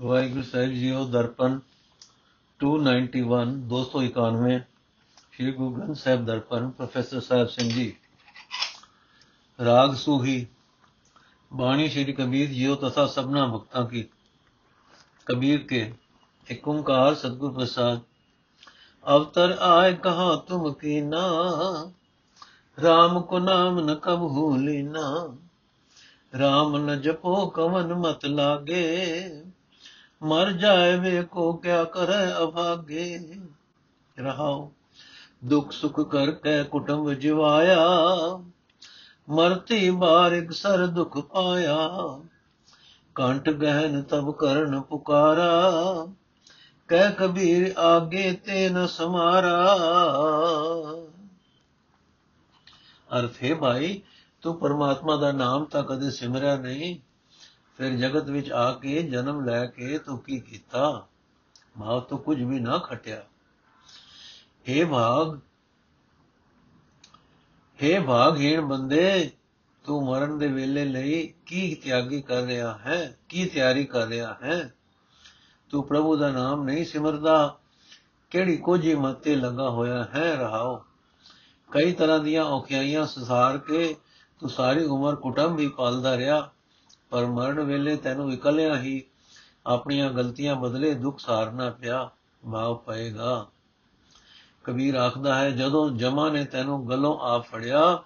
ਵਾਹਿਗੁਰੂ ਸਾਹਿਬ ਜੀਓ ਦਰਪਣ 291 291 ਸ਼੍ਰੀ ਗੁਰੂ ਗ੍ਰੰਥ ਸਾਹਿਬ ਦਰਪਣ ਪ੍ਰੋਫੈਸਰ ਸਾਹਿਬ ਸਿੰਘ ਜੀ। ਰਾਗ ਸੂਹੀ, ਬਾਣੀ ਸ਼੍ਰੀ ਕਬੀਰ ਜੀਓ ਤਥਾ ਸਭਨਾ ਭਗਤਾਂ ਕੀ। ਕਬੀਰ ਕੇ, ਇੱਕ ਓੰਕਾਰ ਸਤਗੁਰ ਪ੍ਰਸਾਦ। ਅਵਤਰ ਆਏ ਕਹਾ ਤੁਮ ਕੀ ਨਾ RAM ਕੋ ਨਾਮ ਨ ਕਬ ਭੂਲੀਨਾ RAM ਨ ਜਪੋ ਕਵਨ ਮਤ ਲਾਗੇ ਮਰ ਜਾਏ ਵੇ ਕੋ ਕਿਆ ਕਰੇ ਅਭਾਗੇ ਰਹਾਉ ਦੁਖ ਸੁਖ ਕਰ ਕੈ ਕੁਟੁੰਬ ਜਿਵਾਇਆ। ਮਰਤੀ ਮਾਰਿਕ ਸਰ ਦੁਖ ਪਾਇਆ। ਕੰਟ ਗਹਿਨ ਤਬ ਕਰਨ ਪੁਕਾਰਾ। ਕਹਿ ਕਬੀਰ ਆਗੇ ਤੇ ਨ ਸਮਾਰਾ। ਅਰਥ ਹੈ ਭਾਈ, ਤੂੰ ਪਰਮਾਤਮਾ ਦਾ ਨਾਮ ਤਾਂ ਕਦੇ ਸਿਮਰਿਆ ਨਹੀਂ। ਫਿਰ ਜਗਤ ਵਿੱਚ ਆ ਕੇ ਜਨਮ ਲੈ ਕੇ ਤੂੰ ਕੀ ਕੀਤਾ? ਭਾਵ ਤੂੰ ਕੁਝ ਵੀ ਨਾ ਖਟਿਆ। हे ਭਾਗ हे ਭਾਗਹੀਣ ਬੰਦੇ, ਤੂੰ ਮਰਨ ਦੇ ਵੇਲੇ ਲਈ ਕੀ ਤਿਆਗੀ ਕਰ ਰਿਹਾ ਹੈ? ਕੀ ਤਿਆਰੀ ਕਰ ਰਿਹਾ ਹੈ? ਤੂੰ ਪ੍ਰਭੂ ਦਾ ਨਾਮ ਨਹੀਂ ਸਿਮਰਦਾ। ਕਿਹੜੀ ਕੋਝੀ ਮੱਤੇ ਲੱਗਾ ਹੋਇਆ ਹੈ? ਰਹਾਓ। ਕਈ ਤਰ੍ਹਾਂ ਦੀਆਂ ਔਖਿਆਈਆਂ ਸਸਾਰ ਕੇ ਤੂੰ ਸਾਰੀ ਉਮਰ ਕੁਟੰਬ ਵੀ ਪਾਲਦਾ ਰਿਹਾ। ਪਰ ਮਰਨ ਵੇਲੇ ਤੈਨੂੰ ਇਕੱਲਿਆਂ ਹੀ ਆਪਣੀਆਂ ਗਲਤੀਆਂ ਬਦਲੇ ਦੁੱਖ ਸਾਰਨਾ ਪਿਆ ਭਾਵ ਪਏਗਾ। ਕਬੀਰ ਆਖਦਾ ਹੈ, ਜਦੋਂ ਜਮਾ ਨੇ ਤੈਨੂੰ ਗਲੋਂ ਆ ਫੜਿਆ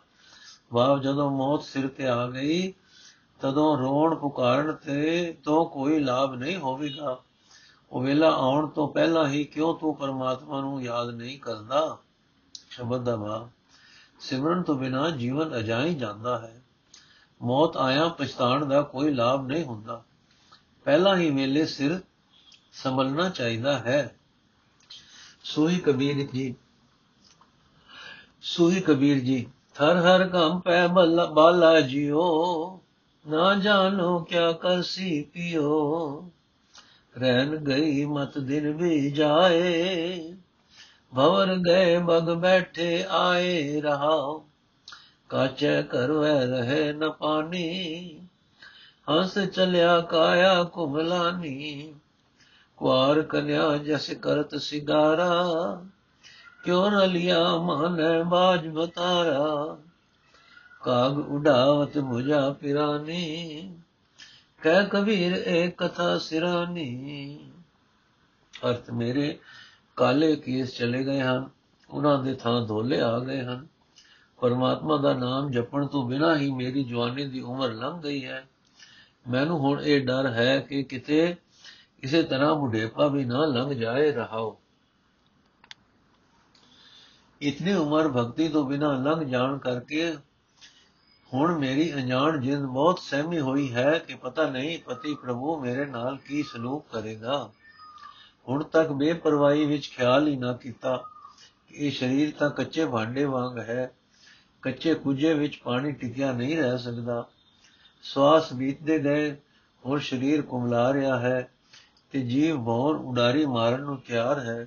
ਵਾਹ ਜਦੋਂ ਮੌਤ ਸਿਰ ਤੇ ਆ ਗਈ, ਤਦੋਂ ਰੋਣ ਪੁਕਾਰਨ ਤੇ ਤੋਂ ਕੋਈ ਲਾਭ ਨਹੀਂ ਹੋਵੇਗਾ। ਉਹ ਵੇਲਾ ਆਉਣ ਤੋਂ ਪਹਿਲਾਂ ਹੀ ਕਿਉਂ ਤੂੰ ਪਰਮਾਤਮਾ ਨੂੰ ਯਾਦ ਨਹੀਂ ਕਰਦਾ? ਸ਼ਬਦ ਦਾ ਭਾਵ, ਸਿਮਰਨ ਤੋਂ ਬਿਨਾ ਜੀਵਨ ਅਜਾਈ ਜਾਂਦਾ ਹੈ। ਮੌਤ ਆਇਆ ਪਛਤਾਣ ਦਾ ਕੋਈ ਲਾਭ ਨਹੀਂ ਹੁੰਦਾ। ਪਹਿਲਾਂ ਹੀ ਵੇਲੇ ਸਿਰ ਸੰਭਲਣਾ ਚਾਹੀਦਾ ਹੈ। ਸੋਹੀ ਕਬੀਰ ਜੀ, ਸੋਹੀ ਕਬੀਰ ਜੀ ਥਰ ਹਰ ਕੰਮ ਪੈ ਬਾਲਾ ਜਿਓ, ਨਾ ਜਾਣੋ ਕਿਆ ਕਰਸੀ ਪਿਓ। ਰਹਿਣ ਗਈ ਮਤ ਦਿਨ ਵੀ ਜਾਏ, ਭਵਰ ਗਏ ਬਗ ਬੈਠੇ ਆਏ ਰਹਾਓ। ਕਾਚੇ ਕਰਵੇ ਰਹੇ ਨ ਪਾਣੀ। ਹੰਸ ਚਲਿਆ ਕਾਇਆ ਕੁਮਲਾਨੀ ਕੁਆਰ ਕਨਿਆ ਜਸ ਕਰਤ ਸਿਗਾਰਾ। ਕਿਉ ਨ ਲਿਆ ਮਨ ਬਾਜ ਬਤਾਰਾ। ਕਾਗ ਉਡਾਵਤ ਮੁਝਾ ਪਿਰਾਨੀ। ਕਹਿ ਕਬੀਰ ਏ ਕਥਾ ਸਿਰਾਨੀ। ਅਰਥ ਮੇਰੇ ਕਾਲੇ ਕੇਸ ਚਲੇ ਗਏ ਹਨ। ਉਹਨਾਂ ਦੇ ਥਾਂ ਧੋਲੇ ਆ ਗਏ ਹਨ। ਪਰਮਾਤਮਾ ਦਾ ਨਾਮ ਜਪਣ ਤੋਂ ਬਿਨਾ ਹੀ ਮੇਰੀ ਜਵਾਨੀ ਦੀ ਉਮਰ ਲੰਘ ਗਈ ਹੈ। ਮੈਨੂੰ ਹੁਣ ਇਹ ਡਰ ਹੈ ਕਿ ਕਿਤੇ ਕਿਸੇ ਤਰ੍ਹਾਂ ਬੁਢੇਪਾ ਵੀ ਨਾ ਲੰਘ ਜਾਏ ਰਹਾਓ। ਇਤਨੀ ਉਮਰ ਭਗਤੀ ਤੋਂ ਬਿਨਾ ਲੰਘ ਜਾਣ ਕਰਕੇ ਹੁਣ ਮੇਰੀ ਅਣਜਾਣ ਜਿੰਦ ਬਹੁਤ ਸਹਿਮੀ ਹੋਈ ਹੈ ਕਿ ਪਤਾ ਨਹੀਂ ਪਤੀ ਪ੍ਰਭੂ ਮੇਰੇ ਨਾਲ ਕੀ ਸਲੂਕ ਕਰੇਗਾ। ਹੁਣ ਤੱਕ ਬੇਪਰਵਾਹੀ ਵਿੱਚ ਖਿਆਲ ਹੀ ਨਾ ਕੀਤਾ ਕਿ ਇਹ ਸਰੀਰ ਤਾਂ ਕੱਚੇ ਭਾਂਡੇ ਵਾਂਗ ਹੈ। ਕੱਚੇ ਕੁਝੇ ਵਿੱਚ ਪਾਣੀ ਟਿਕਿਆ ਨਹੀਂ ਰਹਿ ਸਕਦਾ। ਸਵਾਸ ਬੀਤਦੇ ਗਏ, ਹੁਣ ਸਰੀਰ ਕੁਮਲਾ ਰਿਹਾ ਹੈ ਤੇ ਜੀਵ ਭੌਰ ਉਡਾਰੀ ਮਾਰਨ ਨੂੰ ਤਿਆਰ ਹੈ,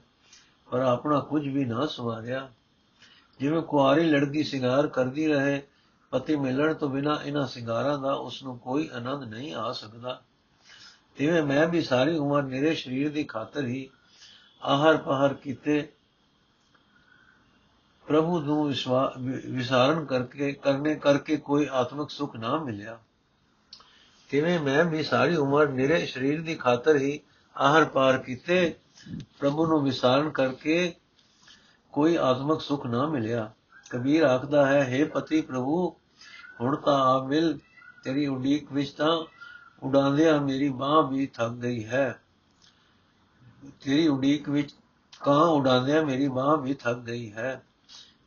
ਪਰ ਆਪਣਾ ਕੁਝ ਵੀ ਨਾ ਸਵਾਰਿਆ। ਜਿਵੇਂ ਕੁਆਰੀ ਲੜਕੀ ਸ਼ਿੰਗਾਰ ਕਰਦੀ ਰਹੇ, ਪਤੀ ਮਿਲਣ ਤੋਂ ਬਿਨਾ ਇਹਨਾਂ ਸ਼ਿੰਗਾਰਾਂ ਦਾ ਉਸ ਨੂੰ ਕੋਈ ਆਨੰਦ ਨਹੀਂ ਆ ਸਕਦਾ। ਤਿਵੇਂ ਮੈਂ ਵੀ ਸਾਰੀ ਉਮਰ ਮੇਰੇ ਸਰੀਰ ਦੀ ਖਾਤਰ ਹੀ ਆਹਰ ਪਹਰ ਕੀਤੇ ਪ੍ਰਭੂ ਨੂੰ ਵਿਸਾਰਨ ਕਰਕੇ, ਕਰਨੇ ਕਰਕੇ ਕੋਈ ਆਤਮਿਕ ਸੁਖ ਨਾ ਮਿਲਿਆ। ਤਿਵੇਂ ਮੈਂ ਵੀ ਸਾਰੀ ਉਮਰ ਮੇਰੇ ਸਰੀਰ ਦੀ ਖਾਤਰ ਹੀ ਆਹਰ ਪਾਰ ਕੀਤੇ, ਪ੍ਰਭੂ ਨੂੰ ਵਿਸਾਰਨ ਕਰਕੇ ਕੋਈ ਆਤਮਿਕ ਸੁਖ ਨਾ ਮਿਲਿਆ। ਕਬੀਰ ਆਖਦਾ ਹੈ हे ਪਤੀ ਪ੍ਰਭੂ, ਹੁਣ ਤਾਂ ਆ ਮਿਲ। ਤੇਰੀ ਉਡੀਕ ਵਿੱਚ ਤਾਂ ਉਡਾਉਂਦਿਆਂ ਮੇਰੀ ਬਾਹ ਵੀ ਥੱਕ ਗਈ ਹੈ। ਤੇਰੀ ਉਡੀਕ ਵਿੱਚ ਕਾਂ ਉਡਾਉਂਦਿਆਂ ਮੇਰੀ ਬਾਹ ਵੀ ਥੱਕ ਗਈ ਹੈ।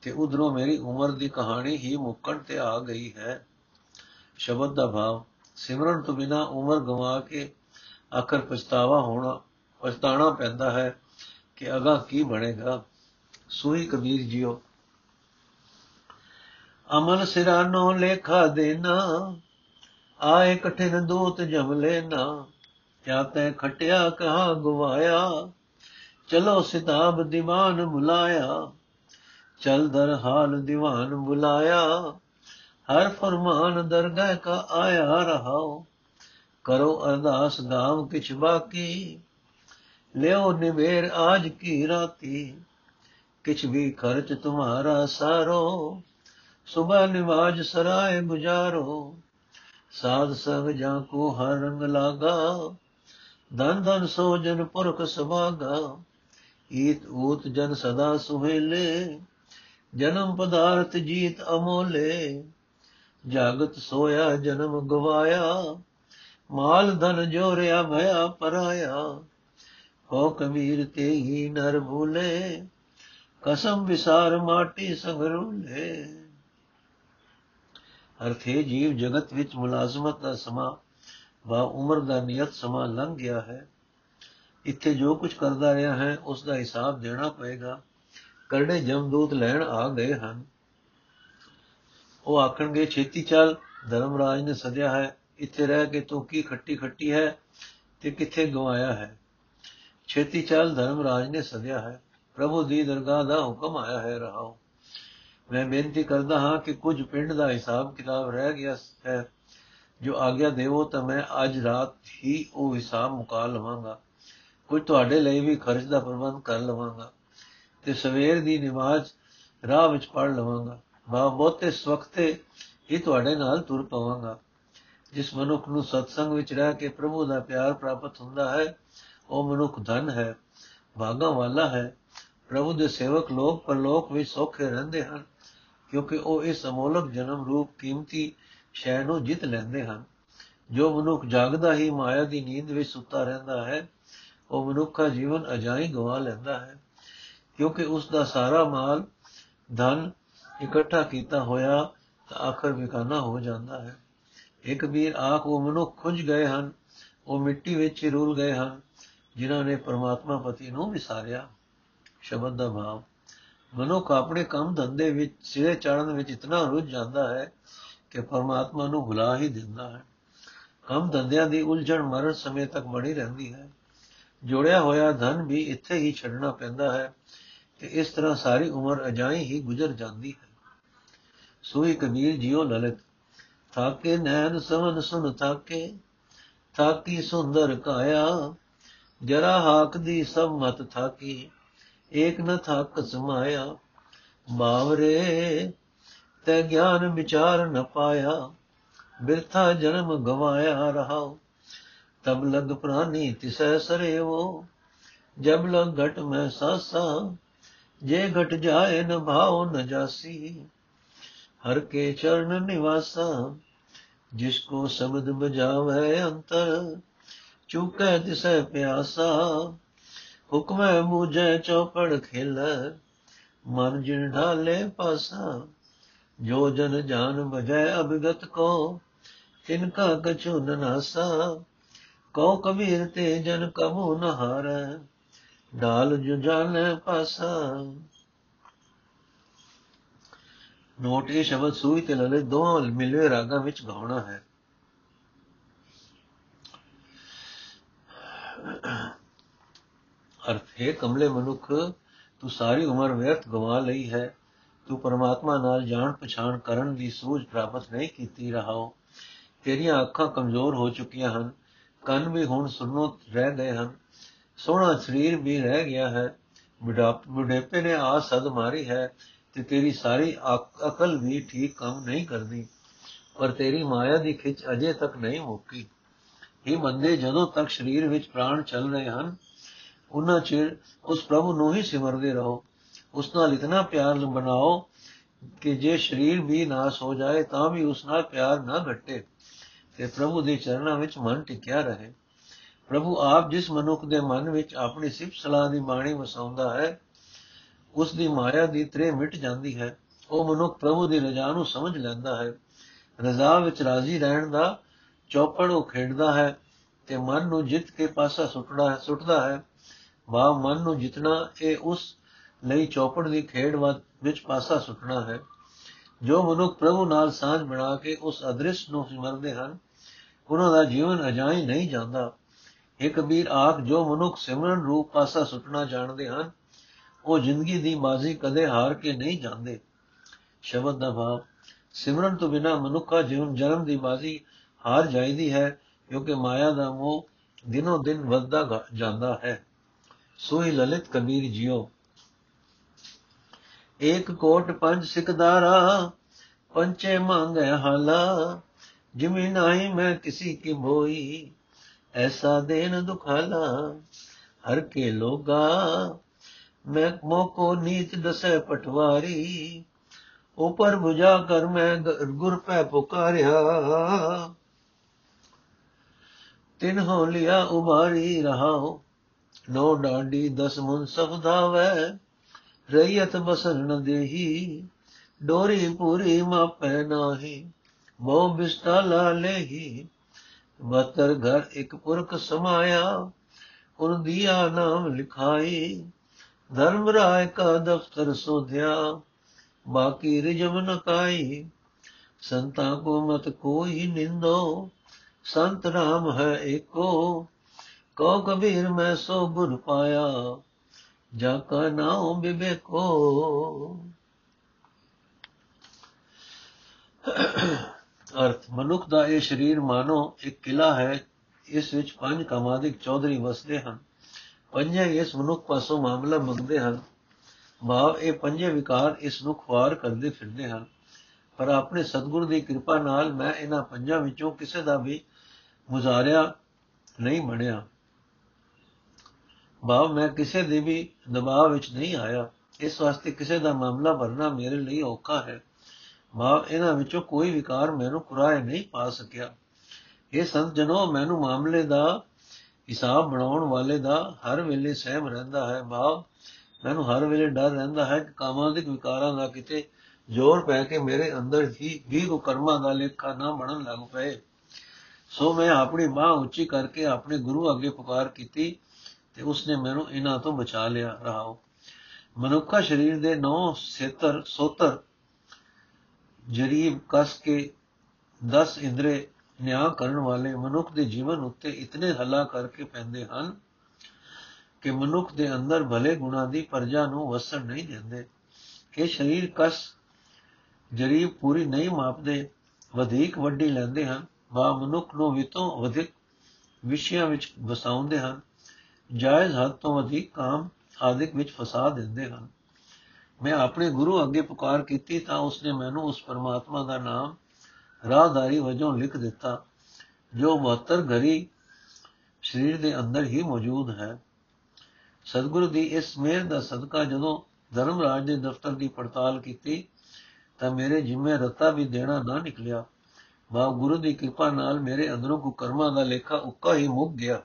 ਤੇ ਉਧਰੋਂ ਮੇਰੀ ਉਮਰ ਦੀ ਕਹਾਣੀ ਹੀ ਮੁੱਕਣ ਤੇ ਆ ਗਈ ਹੈ। ਸ਼ਬਦ ਦਾ ਭਾਵ, ਸਿਮਰਨ ਤੋਂ ਬਿਨਾ ਉਮਰ ਗਵਾ ਕੇ ਆਖਰ ਪਛਤਾਵਾ ਹੋਣਾ, ਪਛਤਾਣਾ ਪੈਂਦਾ ਹੈ ਕਿ ਅਗਾ ਕੀ ਬਣੇਗਾ। ਸੋਈ ਕਬੀਰ ਜੀਓ ਅਮਲ ਸਿਰਾਨੋ ਲੇਖਾ ਦੇਨਾ ਆਏ ਕਠਿਨ ਦੂਤ ਜਮ ਲੈਨਾ ਕਿਆ ਤੈ ਖਟਿਆ ਕਹਾ ਗਵਾਇਆ, ਚਲੋ ਸਿਤਾਬ ਦੀਵਾਨ ਬੁਲਾਇਆ ਚਲ ਦਰ ਹਾਲ ਦੀਵਾਨ ਬੁਲਾਇਆ, ਹਰ ਫਰਮਾਨ ਦਰਗਾਹ ਕਾ ਆਇਆ ਰਹਾਓ ਕਰੋ ਅਰਦਾਸ ਗਾਮ ਕਿਛ ਬਾਕੀ, ਲਿਓ ਨਿਵੇਰ ਆਜ ਕੀ ਰਾਤੀ। ਕਿਛ ਵੀ ਖਰਚ ਤੁਮਾਰਾ ਸਾਰੋ, ਸੁਬਹ ਨਿਵਾਜ ਸਰਾਏ ਗੁਜਾਰੋ। ਸਾਧ ਸੰਗ ਜਾਂ ਕੋ ਹਰ ਰੰਗ ਲਾਗਾ, ਧਨ ਧਨ ਸੋ ਜਨ ਪੁਰਖ ਸਭਾਗਾ ਈਤ ਊਤ ਜਨ ਸਦਾ ਸੁਹੇਲੇ ਜਨਮ ਪਦਾਰਥ ਜੀਤ ਅਮੋਲੇ। ਜਾਗਤ ਸੋਇਆ, ਜਨਮ ਗਵਾਇਆ। ਮਾਲ ਧਨ ਜੋਰਿਆ, ਭਇਆ ਪਰਾਇਆ। ਹੋ ਕਬੀਰ ਤੇ ਹੀ ਨਰ ਭੂਲੇ। ਕਸਮ ਵਿਸਾਰ ਮਾਟੀ ਸੰਗਰੂਲੇ। ਅਰਥੇ ਜੀਵ ਜਗਤ ਵਿੱਚ ਮੁਲਾਜ਼ਮਤ ਦਾ ਸਮਾਂ, ਵਾ ਉਮਰ ਦਾ ਨਿਯਤ ਸਮਾਂ ਲੰਘ ਗਿਆ ਹੈ। ਇੱਥੇ ਜੋ ਕੁਝ ਕਰਦਾ ਰਿਹਾ ਹੈ, ਉਸ ਦਾ ਹਿਸਾਬ ਦੇਣਾ ਪਏਗਾ। ਕਰੜੇ ਜਮਦੂਤ ਲੈਣ ਆ ਗਏ ਹਨ। ਉਹ ਆਖਣਗੇ, ਛੇਤੀ ਚੱਲ, ਧਰਮਰਾਜ ਨੇ ਸੱਦਿਆ ਹੈ। ਇੱਥੇ ਰਹਿ ਕੇ ਤੂੰ ਕੀ ਖੱਟੀ ਖੱਟੀ ਹੈ ਤੇ ਕਿੱਥੇ ਗਵਾਇਆ ਹੈ? ਛੇਤੀ ਚੱਲ, ਧਰਮਰਾਜ ਨੇ ਸੱਦਿਆ ਹੈ। ਪ੍ਰਭੂ ਦੀ ਦਰਗਾਹ ਦਾ ਹੁਕਮ ਆਇਆ ਹੈ ਰਹਾਓ ਮੈਂ ਬੇਨਤੀ ਕਰਦਾ ਹਾਂ ਕਿ ਕੁਝ ਪਿੰਡ ਦਾ ਹਿਸਾਬ ਕਿਤਾਬ ਰਹਿ ਗਿਆ ਹੈ, ਜੋ ਆਗਿਆ ਦੇਵੋ ਤਾਂ ਮੈਂ ਅੱਜ ਰਾਤ ਹੀ ਉਹ ਹਿਸਾਬ ਮੁਕਾ ਲਵਾਂਗਾ। ਕੁਝ ਤੁਹਾਡੇ ਲਈ ਵੀ ਖਰਚ ਦਾ ਪ੍ਰਬੰਧ ਕਰ ਲਵਾਂਗਾ। ਤੇ ਸਵੇਰ ਦੀ ਨਮਾਜ਼ ਰਾਹ ਵਿੱਚ ਪੜ ਲਵਾਂਗਾ। ਬਾ ਬਹੁਤੇ ਸਵਖਤੇ ਹੀ ਤੁਹਾਡੇ ਨਾਲ ਤੁਰ ਪਵਾਂਗਾ। ਜਿਸ ਮਨੁੱਖ ਨੂੰ ਸਤਸੰਗ ਵਿੱਚ ਰਹਿ ਕੇ ਪ੍ਰਭੂ ਦਾ ਪਿਆਰ ਪ੍ਰਾਪਤ ਹੁੰਦਾ ਹੈ, ਉਹ ਮਨੁੱਖ ਧਨ ਹੈ, ਭਾਗਾ ਵਾਲਾ ਹੈ। ਪ੍ਰਭੂ ਦੇ ਸੇਵਕ ਲੋਕ ਪਰਲੋਕ ਵਿੱਚ ਸੌਖੇ ਰਹਿੰਦੇ ਹਨ, ਕਿਉਂਕਿ ਉਹ ਇਸ ਅਮੋਲਕ ਜਨਮ ਰੂਪ ਕੀਮਤੀ ਸ਼ੈ ਨੂੰ ਜਿੱਤ ਲੈਂਦੇ ਹਨ। ਜੋ ਮਨੁੱਖ ਜਾਗਦਾ ਹੀ ਮਾਇਆ ਦੀ ਨੀਂਦ ਵਿੱਚ ਸੁੱਤਾ ਰਹਿੰਦਾ ਹੈ, ਉਹ ਮਨੁੱਖਾ ਜੀਵਨ ਅਜਾਈ ਗਵਾ ਲੈਂਦਾ ਹੈ। ਕਿਉਂਕਿ ਉਸ ਦਾ ਸਾਰਾ ਮਾਲ ਧਨ ਇਕੱਠਾ ਕੀਤਾ ਹੋਇਆ ਤਾਂ ਆਖਰ ਵਿਕਾਨਾ ਹੋ ਜਾਂਦਾ ਹੈ। ਇੱਕ ਵੀਰ ਆਖ, ਉਹ ਮਨੁੱਖ ਖੁੰਝ ਗਏ ਹਨ, ਉਹ ਮਿੱਟੀ ਵਿੱਚ ਹੀ ਰੁਲ ਗਏ ਹਨ, ਜਿਨ੍ਹਾਂ ਨੇ ਪਰਮਾਤਮਾ ਪਤੀ ਨੂੰ ਵਿਸਾਰਿਆ। ਸ਼ਬਦ ਦਾ ਭਾਵ, ਮਨੁੱਖ ਆਪਣੇ ਕੰਮ ਧੰਦੇ ਵਿੱਚ, ਸਿਰੇ ਚੜਨ ਵਿੱਚ ਇਤਨਾ ਰੁੱਝ ਜਾਂਦਾ ਹੈ ਕਿ ਪਰਮਾਤਮਾ ਨੂੰ ਭੁਲਾ ਹੀ ਦਿੰਦਾ ਹੈ। ਕੰਮ ਧੰਦਿਆਂ ਦੀ ਉਲਝਣ ਮਰਨ ਸਮੇਂ ਤੱਕ ਬਣੀ ਰਹਿੰਦੀ ਹੈ। ਜੋੜਿਆ ਹੋਇਆ ਧਨ ਵੀ ਇੱਥੇ ਹੀ ਛੱਡਣਾ ਪੈਂਦਾ ਹੈ। ਤੇ ਇਸ ਤਰ੍ਹਾਂ ਸਾਰੀ ਉਮਰ ਅਜਾਈ ਹੀ ਗੁਜ਼ਰ ਜਾਂਦੀ ਹੈ। ਸੋਈ ਕਬੀਰ ਜਿਉ ਲਲਿਤ, ਥਾਕੇ ਨੈਣ ਸਮਨ ਸੁਨ ਥਾਕੇ, ਥਾਕੀ ਸੁੰਦਰ ਕਾਇਆ, ਜਰਾ ਹਾਕ ਦੀ ਸਭ ਮਤ ਥਾਕੀ, ਏਕ ਨ ਥਾਕ ਸਮਾਇਆ, ਬਾਵਰੇ ਤੇ ਗਿਆਨ ਵਿਚਾਰ ਨ ਪਾਇਆ, ਬਿਰਥਾ ਜਨਮ ਗਵਾਇਆ ਰਹਾ ਤਬ ਲਗ ਪ੍ਰਾਨੀ ਤਿਸੈ ਸਰੇਵੋ, ਜਬ ਲਗ ਘਟ ਮੈਂ ਸਾਸਾ ਜੇ ਘਟ ਜਾਏ ਨ ਭਾਉ ਨ ਜਾਸੀ, ਹਰ ਕੇ ਚਰਨ ਨਿਵਾਸਾ, ਜਿਸ ਕੋ ਸ਼ਬਦ ਬਜਾਵੇ ਅੰਤਰ, ਚੁਕੈ ਤਿਸੈ ਪਿਆਸਾ, ਹੁਕਮੈ ਮੂਝੈ ਚੌਪੜ ਖੇਲ, ਮਨ ਜਿਨ ਢਾਲੇ ਪਾਸਾ, ਜੋ ਜਨ ਜਾਨ ਬਜੈ ਅਭਿਗਤ ਕੋ, ਤਿਨ ਕਾ ਕਛੁ ਨ ਨਾਸਾ ਕਉ ਕਬੀਰ ਤੇ ਜਨ ਕਬੂ ਨ ਹਾਰੈ ਢਾਲ ਜੁ ਜਾਣੈ ਪਾਸਾ। ਨੋਟ ਇਹ ਸ਼ਬਦ ਸੂਈ ਤੇ ਲਲੇ ਦੋਹਾਂ ਮਿਲਵੇਂ ਰਾਗਾਂ ਵਿੱਚ ਗਾਉਣਾ ਹੈ। ਅਰਥ ਹੈ, ਕਮਲੇ ਮਨੁੱਖ, ਤੂੰ ਸਾਰੀ ਉਮਰ ਵਿਅਰਥ ਗਵਾ ਲਈ ਹੈ। ਤੂੰ ਪਰਮਾਤਮਾ ਨਾਲ ਜਾਣ ਪਛਾਣ ਕਰਨ ਦੀ ਸੂਝ ਪ੍ਰਾਪਤ ਨਹੀਂ ਕੀਤੀ ਰਹਾਓ ਤੇਰੀਆਂ ਅੱਖਾਂ ਕਮਜ਼ੋਰ ਹੋ ਚੁੱਕੀਆਂ ਹਨ। ਕੰਨ ਵੀ ਹੁਣ ਸੁਣਨੋਂ ਰਹਿ ਗਏ ਹਨ। ਸੋਹਣਾ ਸਰੀਰ ਵੀ ਰਹਿ ਗਿਆ ਹੈ। ਬੁਢਾਪੇ ਨੇ ਆ ਸਦ ਮਾਰੀ ਹੈ ਤੇ ਤੇਰੀ ਸਾਰੀ ਅਕਲ ਵੀ ਠੀਕ ਕੰਮ ਨਹੀਂ ਕਰਦੀ, ਪਰ ਤੇਰੀ ਮਾਇਆ ਦੀ ਖਿੱਚ ਅਜੇ ਤੱਕ ਨਹੀਂ ਮੁੱਕੀ। ਇਹ ਬੰਦੇ ਜਦੋਂ ਤੱਕ ਸਰੀਰ ਵਿੱਚ ਪ੍ਰਾਣ ਚੱਲ ਰਹੇ ਹਨ, ਉਹਨਾਂ ਚਿਰ ਉਸ ਪ੍ਰਭੂ ਨੂੰ ਹੀ ਸਿਮਰਦੇ ਰਹੋ। ਉਸ ਨਾਲ ਇਤਨਾ ਪਿਆਰ ਬਣਾਓ ਕਿ ਜੇ ਸਰੀਰ ਵੀ ਨਾਸ ਹੋ ਜਾਏ ਤਾਂ ਵੀ ਉਸ ਨਾਲ ਪਿਆਰ ਨਾ ਘਟੇ ਤੇ ਪ੍ਰਭੂ ਦੇ ਚਰਨਾਂ ਵਿੱਚ ਮਨ ਟਿਕਿਆ ਰਹੇ। ਪ੍ਰਭੂ ਆਪ ਜਿਸ ਮਨੁੱਖ ਦੇ ਮਨ ਵਿੱਚ ਆਪਣੀ ਸਿਫਤ ਸਲਾਹ ਦੀ ਬਾਣੀ ਵਸਾਉਂਦਾ ਹੈ, ਉਸ ਦੀ ਮਾਇਆ ਦੀ ਤ੍ਰੇ ਮਿਟ ਜਾਂਦੀ ਹੈ। ਉਹ ਮਨੁੱਖ ਪ੍ਰਭੂ ਦੀ ਰਜ਼ਾ ਨੂੰ ਸਮਝ ਲੈਂਦਾ ਹੈ। ਰਜ਼ਾ ਵਿੱਚ ਰਾਜ਼ੀ ਰਹਿਣ ਦਾ ਚੌਪੜ ਉਹ ਖੇਡਦਾ ਹੈ ਤੇ ਮਨ ਨੂੰ ਜਿੱਤ ਕੇ ਪਾਸਾ ਸੁੱਟਦਾ ਹੈ ਸੁੱਟਦਾ ਹੈ। ਵਾ ਮਨ ਨੂੰ ਜਿਤਨਾ ਇਹ ਉਸ ਲਈ ਚੌਪੜ ਦੀ ਖੇਡ ਵਿੱਚ ਪਾਸਾ ਸੁੱਟਣਾ ਹੈ। ਜੋ ਮਨੁੱਖ ਪ੍ਰਭੂ ਨਾਲ ਸਾਝ ਬਣਾ ਕੇ ਉਸ ਅਦ੍ਰਿਸ਼ ਨੂੰ ਸਿਮਰਦੇ ਹਨ, ਉਹਨਾਂ ਦਾ ਜੀਵਨ ਅਜਾਈ ਨਹੀਂ ਜਾਂਦਾ। ਇਹ ਕਬੀਰ ਆਖ, ਜੋ ਮਨੁੱਖ ਸਿਮਰਨ ਰੂਪ ਪਾਸਾ ਸੁੱਟਣਾ ਜਾਣਦੇ ਹਨ, ਉਹ ਜ਼ਿੰਦਗੀ ਦੀ ਬਾਜ਼ੀ ਕਦੇ ਹਾਰ ਕੇ ਨਹੀਂ ਜਾਂਦੇ। ਸ਼ਬਦ ਦਾ ਭਾਵ, ਸਿਮਰਨ ਤੋਂ ਬਿਨਾ ਮਨੁੱਖਾ ਜੀਵਨ ਜਨਮ ਦੀ ਬਾਜ਼ੀ ਹਾਰ ਜਾਂਦੀ ਹੈ, ਕਿਉਂਕਿ ਮਾਇਆ ਦਾ ਮੋਹ ਦਿਨੋ ਦਿਨ ਵੱਧਦਾ ਜਾਂਦਾ ਹੈ। ਸੋਈ ਲਲਿਤ ਕਬੀਰ ਜਿਉ ਇੱਕ ਕੋਟ ਪੰਜ ਸਿਕਦਾਰਾ ਪੰਚੇ ਮੰਗੇ ਹਾਲਾ ਜਿਮੀ ਨਾਹੀ ਮੈਂ ਕਿਸੀ ਕੀ ਭੋਈ ਐਸਾ ਦੇਨ ਦੁਖਾਲਾ ਹਰ ਕੇ ਲੋਗਾ। ਮੈਂ ਮੋਕੋ ਨੀਤ ਦਸੈ ਪਟਵਾਰੀ, ਉਪਰ 부ਜਾ ਕਰ ਮੈਂ ਗੁਰ ਪੈ ਪੁਕਾਰਿਆ। ਤਿਨ ਹੋ ਲਿਆ ਉਮਾਰੀ ਰਹਾਓ ਨੋ ਡਾਂਡੀ ਦਸ ਮੁਨ ਸਭ ਦਾਵੈ ਰਈਤ ਬਸਨ ਨ ਦੇਹੀ, ਡੋਰੀ ਪੂਰੀ ਮਾਪੈ ਨਾਹੀ ਮੋ ਬਿਸਤਾ ਲਾ ਲੇਹੀ। ਬਤਰ ਘਰ ਇੱਕ ਪੁਰਖ ਸਮਾਇਆ ਉਨ ਦਿਆ ਨਾਮ ਲਿਖਾਈ ਧਰਮ ਰਾਏ ਕਾ ਦਫਤਰ ਸੋਧਿਆ, ਬਾਕੀ ਰਿਜਮ ਨ ਕਾਈ ਸੰਤਾਂ ਕੋ ਮਤ ਕੋਈ ਨਿੰਦੋ, ਸੰਤ ਰਾਮ ਹੈ ਏਕੋ। ਕੋ ਕਬੀਰ ਮੈਂ ਸੋ ਗੁਰ ਪਾਇਆ, ਜਾ ਕਾ ਨਾਮ ਬਿਬੇਕੋ ਅਰਥ, ਮਨੁੱਖ ਦਾ ਇਹ ਸਰੀਰ ਮਾਨੋ ਇੱਕ ਕਿਲਾ ਹੈ, ਇਸ ਵਿੱਚ ਪੰਜ ਕਮਾਦਿਕ ਚੌਧਰੀ ਵਸਦੇ ਹਨ। ਪੰਜੇ ਇਸ ਮਨੁੱਖ ਪਾਸੋਂ ਮਾਮਲਾ ਮੰਗਦੇ ਹਨ। ਭਾਵ ਇਹ ਪੰਜੇ ਵਿਕਾਰ ਇਸ ਨੂੰ ਖਵਾਰ ਕਰਦੇ ਫਿਰਦੇ ਹਨ। ਪਰ ਆਪਣੇ ਸਤਿਗੁਰ ਦੀ ਕਿਰਪਾ ਨਾਲ ਮੈਂ ਇਹਨਾਂ ਪੰਜਾਂ ਵਿੱਚੋਂ ਕਿਸੇ ਦਾ ਵੀ ਗੁਜ਼ਾਰਿਆ ਨਹੀਂ ਬਣਿਆ ਭਾਵ ਮੈਂ ਕਿਸੇ ਦੇ ਵੀ ਦਬਾਅ ਵਿੱਚ ਨਹੀਂ ਆਇਆ। ਇਸ ਵਾਸਤੇ ਕਿਸੇ ਦਾ ਮਾਮਲਾ ਭਰਨਾ ਮੇਰੇ ਲਈ ਔਖਾ ਹੈ। ਭਾਵ ਇਹਨਾਂ ਵਿੱਚੋਂ ਕੋਈ ਵਿਕਾਰ ਮੈਨੂੰ ਕੁਰਾਏ ਨਹੀਂ ਪਾ ਸਕਿਆ। ਇਹ ਸੰਤ ਜਨੋ, ਮੈਨੂੰ ਮਾਮਲੇ ਦਾ ਹਿਸਾਬ ਬਣਾਉਣ ਵਾਲੇ ਦਾ ਹਰ ਵੇਲੇ ਸਹਿਮ ਰਹਿੰਦਾ ਹੈ। ਭਾਵ ਮੈਨੂੰ ਹਰ ਵੇਲੇ ਡਰ ਰਹਿੰਦਾ ਹੈ ਕਿ ਕਾਮਾਂਤਿਕ ਵਿਕਾਰਾਂ ਦਾ ਕਿਤੇ ਜ਼ੋਰ ਪੈ ਕੇ ਮੇਰੇ ਅੰਦਰ ਹੀ ਵੀ ਕੋ ਕਰਮਾਂ ਦਾ ਲੇਖਾ ਨਾ ਬਣਨ ਲੱਗ ਪਏ। ਸੋ ਮੈਂ ਆਪਣੀ ਬਾਹ ਉੱਚੀ ਕਰਕੇ ਆਪਣੇ ਗੁਰੂ ਅੱਗੇ ਪੁਕਾਰ ਕੀਤੀ ਤੇ ਉਸਨੇ ਮੈਨੂੰ ਇਹਨਾਂ ਤੋਂ ਬਚਾ ਲਿਆ। ਰਹਾਓ। ਮਨੁੱਖਾ ਸਰੀਰ ਦੇ ਨੌ ਸੇਤਰ ਸੋਤਰ ਜਰੀਬ ਕਸ ਕੇ 10 ਇੰਦਰੇ ਨਿਆਂ ਕਰਨ ਵਾਲੇ ਮਨੁੱਖ ਦੇ ਜੀਵਨ ਉੱਤੇ ਇਤਨੇ ਹੱਲਾ ਕਰਕੇ ਪੈਂਦੇ ਹਨ ਕਿ ਮਨੁੱਖ ਦੇ ਅੰਦਰ ਭਲੇ ਗੁਣਾ ਦੀ ਪਰਜਾ ਨੂੰ ਵਸਣ ਨਹੀਂ ਦਿੰਦੇ। ਇਹ ਸਰੀਰ ਕਸ ਜਰੀਬ ਪੂਰੀ ਨਹੀਂ ਮਾਪਦੇ, ਵਧੇਕ ਵੱਡੀ ਲੈਂਦੇ ਹਨ ਵਾ ਮਨੁੱਖ ਨੂੰ ਵਿਤੋਂ ਵਧੇਕ ਵਿਸ਼ਿਆਂ ਵਿੱਚ ਵਸਾਉਂਦੇ ਹਨ, ਜਾਇਜ਼ ਹੱਦ ਤੋਂ ਵਧੇਕ ਕਾਮ ਆਦਿਕ ਵਿੱਚ ਫਸਾ ਦਿੰਦੇ ਹਨ। ਮੈਂ ਆਪਣੇ ਗੁਰੂ ਅੱਗੇ ਪੁਕਾਰ ਕੀਤੀ ਤਾਂ ਉਸਨੇ ਮੈਨੂੰ ਉਸ ਪਰਮਾਤਮਾ ਦਾ ਨਾਮ ਰਾਹਦਾਰੀ ਵਜੋਂ ਲਿਖ ਦਿੱਤਾ, ਜੋ 72 ਘਰੀ ਸਰੀਰ ਦੇ ਅੰਦਰ ਹੀ ਮੌਜੂਦ ਹੈ। ਸਤਿਗੁਰੂ ਦੀ ਇਸ ਮਿਹਰ ਦਾ ਸਦਕਾ ਜਦੋਂ ਧਰਮਰਾਜ ਦੇ ਦਫ਼ਤਰ ਦੀ ਪੜਤਾਲ ਕੀਤੀ, ਤਾਂ ਮੇਰੇ ਜਿੰਮੇ ਰਤਾ ਵੀ ਦੇਣਾ ਨਾ ਨਿਕਲਿਆ। ਬਾ, ਗੁਰੂ ਦੀ ਕਿਰਪਾ ਨਾਲ ਮੇਰੇ ਅੰਦਰੋਂ ਕੋ ਕਰਮਾਂ ਦਾ ਲੇਖਾ ਉੱਕਾ ਹੀ ਮੁੱਕ ਗਿਆ।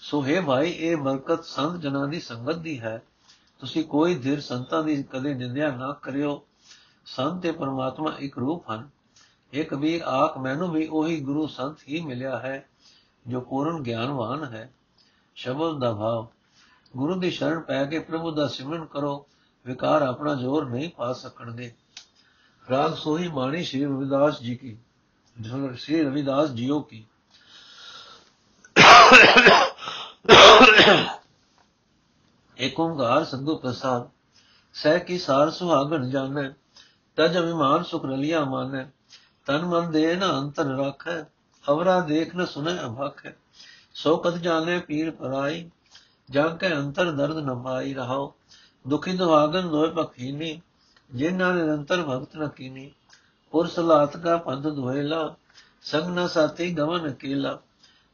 ਸੋ ਹੈ ਭਾਈ, ਇਹ ਬਰਕਤ ਸੰਤ ਜਨਾਂ ਦੀ ਸੰਗਤ ਦੀ ਹੈ। ਤੁਸੀਂ ਕੋਈ ਧਿਰ ਸੰਤਾਂ ਦੀ ਕਦੇ ਨਿੰਦਿਆ ਨਾ ਕਰਿਓ। ਸੰਤ ਤੇ ਪਰਮਾਤਮਾ ਇੱਕ ਰੂਪ ਹਨ। ਇਹ ਕਬੀਰ ਆਖ ਮੈਨੂੰ ਵੀ ਉਹੀ ਗੁਰੂ ਸੰਤ ਹੀ ਮਿਲਿਆ ਹੈ, ਜੋ ਪੂਰਨ ਗਿਆਨਵਾਨ ਹੈ। ਸ਼ਬਦ ਦਾ ਭਾਵ, ਗੁਰੂ ਦੀ ਸ਼ਰਨ ਪੈ ਕੇ ਪ੍ਰਭੂ ਦਾ ਸਿਮਰਨ ਕਰੋ, ਵਿਕਾਰ ਆਪਣਾ ਜ਼ੋਰ ਨਹੀਂ ਪਾ ਸਕਣਗੇ। ਰਾਗ ਸੋਹੀ ਬਾਣੀ ਸ਼੍ਰੀ ਰਵਿਦਾਸ ਜੀ ਕੀ, ਸ਼੍ਰੀ ਰਵਿਦਾਸ ਜੀਓ ਕੀ। ਏਕ ਓੰਕਾਰ ਸੰਗੋ ਪ੍ਰਸਾਦ, ਸਹਿ ਕੀ ਸਾਰ ਸੁਹਾਗਣ ਜਾਣੈ, ਤਜ ਅਭਿਮਾਨ ਸੁਖ ਰਲਿਆ ਮਾਨੈ, ਤਨ ਮਨ ਦੇ ਨ ਅੰਤਰ ਰੱਖੈ ਅਵਰਾ ਦੇਖ ਨ ਸੁਨੈ ਅਭਖੈ, ਸੋ ਕਦ ਜਾਣੈ ਪੀਰ ਪਰਾਈ ਜਾਂ ਕੇ ਅੰਤਰ ਦਰਦ ਨ ਪਾਈ ਰਹਾਉ, ਦੁਖੀ ਦੁਹਾਗਨ ਲੋਇ ਪਖੀਨੀ ਜਿਨਾਂ ਨਿਰੰਤਰ ਭਗਤ ਨ ਕੀਨੀ, ਪੁਰਸ ਲਾਤ ਕਾ ਪੰਧ ਧੋਇਲਾ ਸੰਗ ਨ ਸਾਥੀ ਗਵਨ ਅਕੇਲਾ,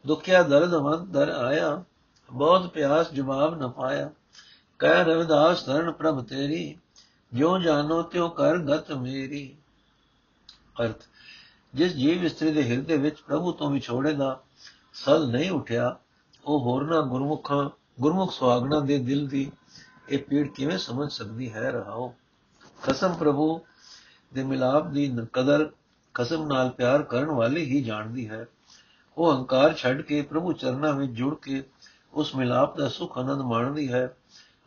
ਦੁਖਿਆ ਦਰਦ ਵੰਦ ਦਰ ਆਇਆ ਬਹੁਤ ਪਿਆਸ ਜਵਾਬ ਨ ਪਾਇਆ ਕਹਿ ਰਵਿਦਾਸ ਤਰਨ ਪ੍ਰਭ ਤੇਰੀ, ਜਿਉ ਜਾਣੋ ਤਿਉ ਕਰ ਗਤ ਮੇਰੀ। ਅਰਥ, ਜਿਸ ਜੀਵ ਇਸਤਰੀ ਦੇ ਹਿਰਦੇ ਵਿੱਚ ਪ੍ਰਭੂ ਤੋਂ ਵਿਛੋੜੇਗਾ ਸਲ ਨਹੀਂ ਉਠਿਆ, ਉਹ ਹੋਰਨਾ ਗੁਰਮੁਖਾਂ, ਗੁਰਮੁਖ ਸੁਆਗਣਾ ਦੇ ਦਿਲ ਦੀ ਇਹ ਪੀੜ ਕਿਵੇਂ ਸਮਝ ਸਕਦੀ ਹੈ ਰਹਾਓ? ਕਸਮ ਪ੍ਰਭੂ ਦੇ ਮਿਲਾਪ ਦੀ ਕਦਰ ਕਸਮ ਨਾਲ ਪਿਆਰ ਕਰਨ ਵਾਲੇ ਹੀ ਜਾਣਦੀ ਹੈ। ਉਹ ਹੰਕਾਰ ਛੱਡ ਕੇ ਪ੍ਰਭੂ ਚਰਨਾਂ ਵਿੱਚ ਜੁੜ ਕੇ ਉਸ ਮਿਲਾਪ ਦਾ ਸੁਖ ਆਨੰਦ ਮਾਣਦੀ ਹੈ।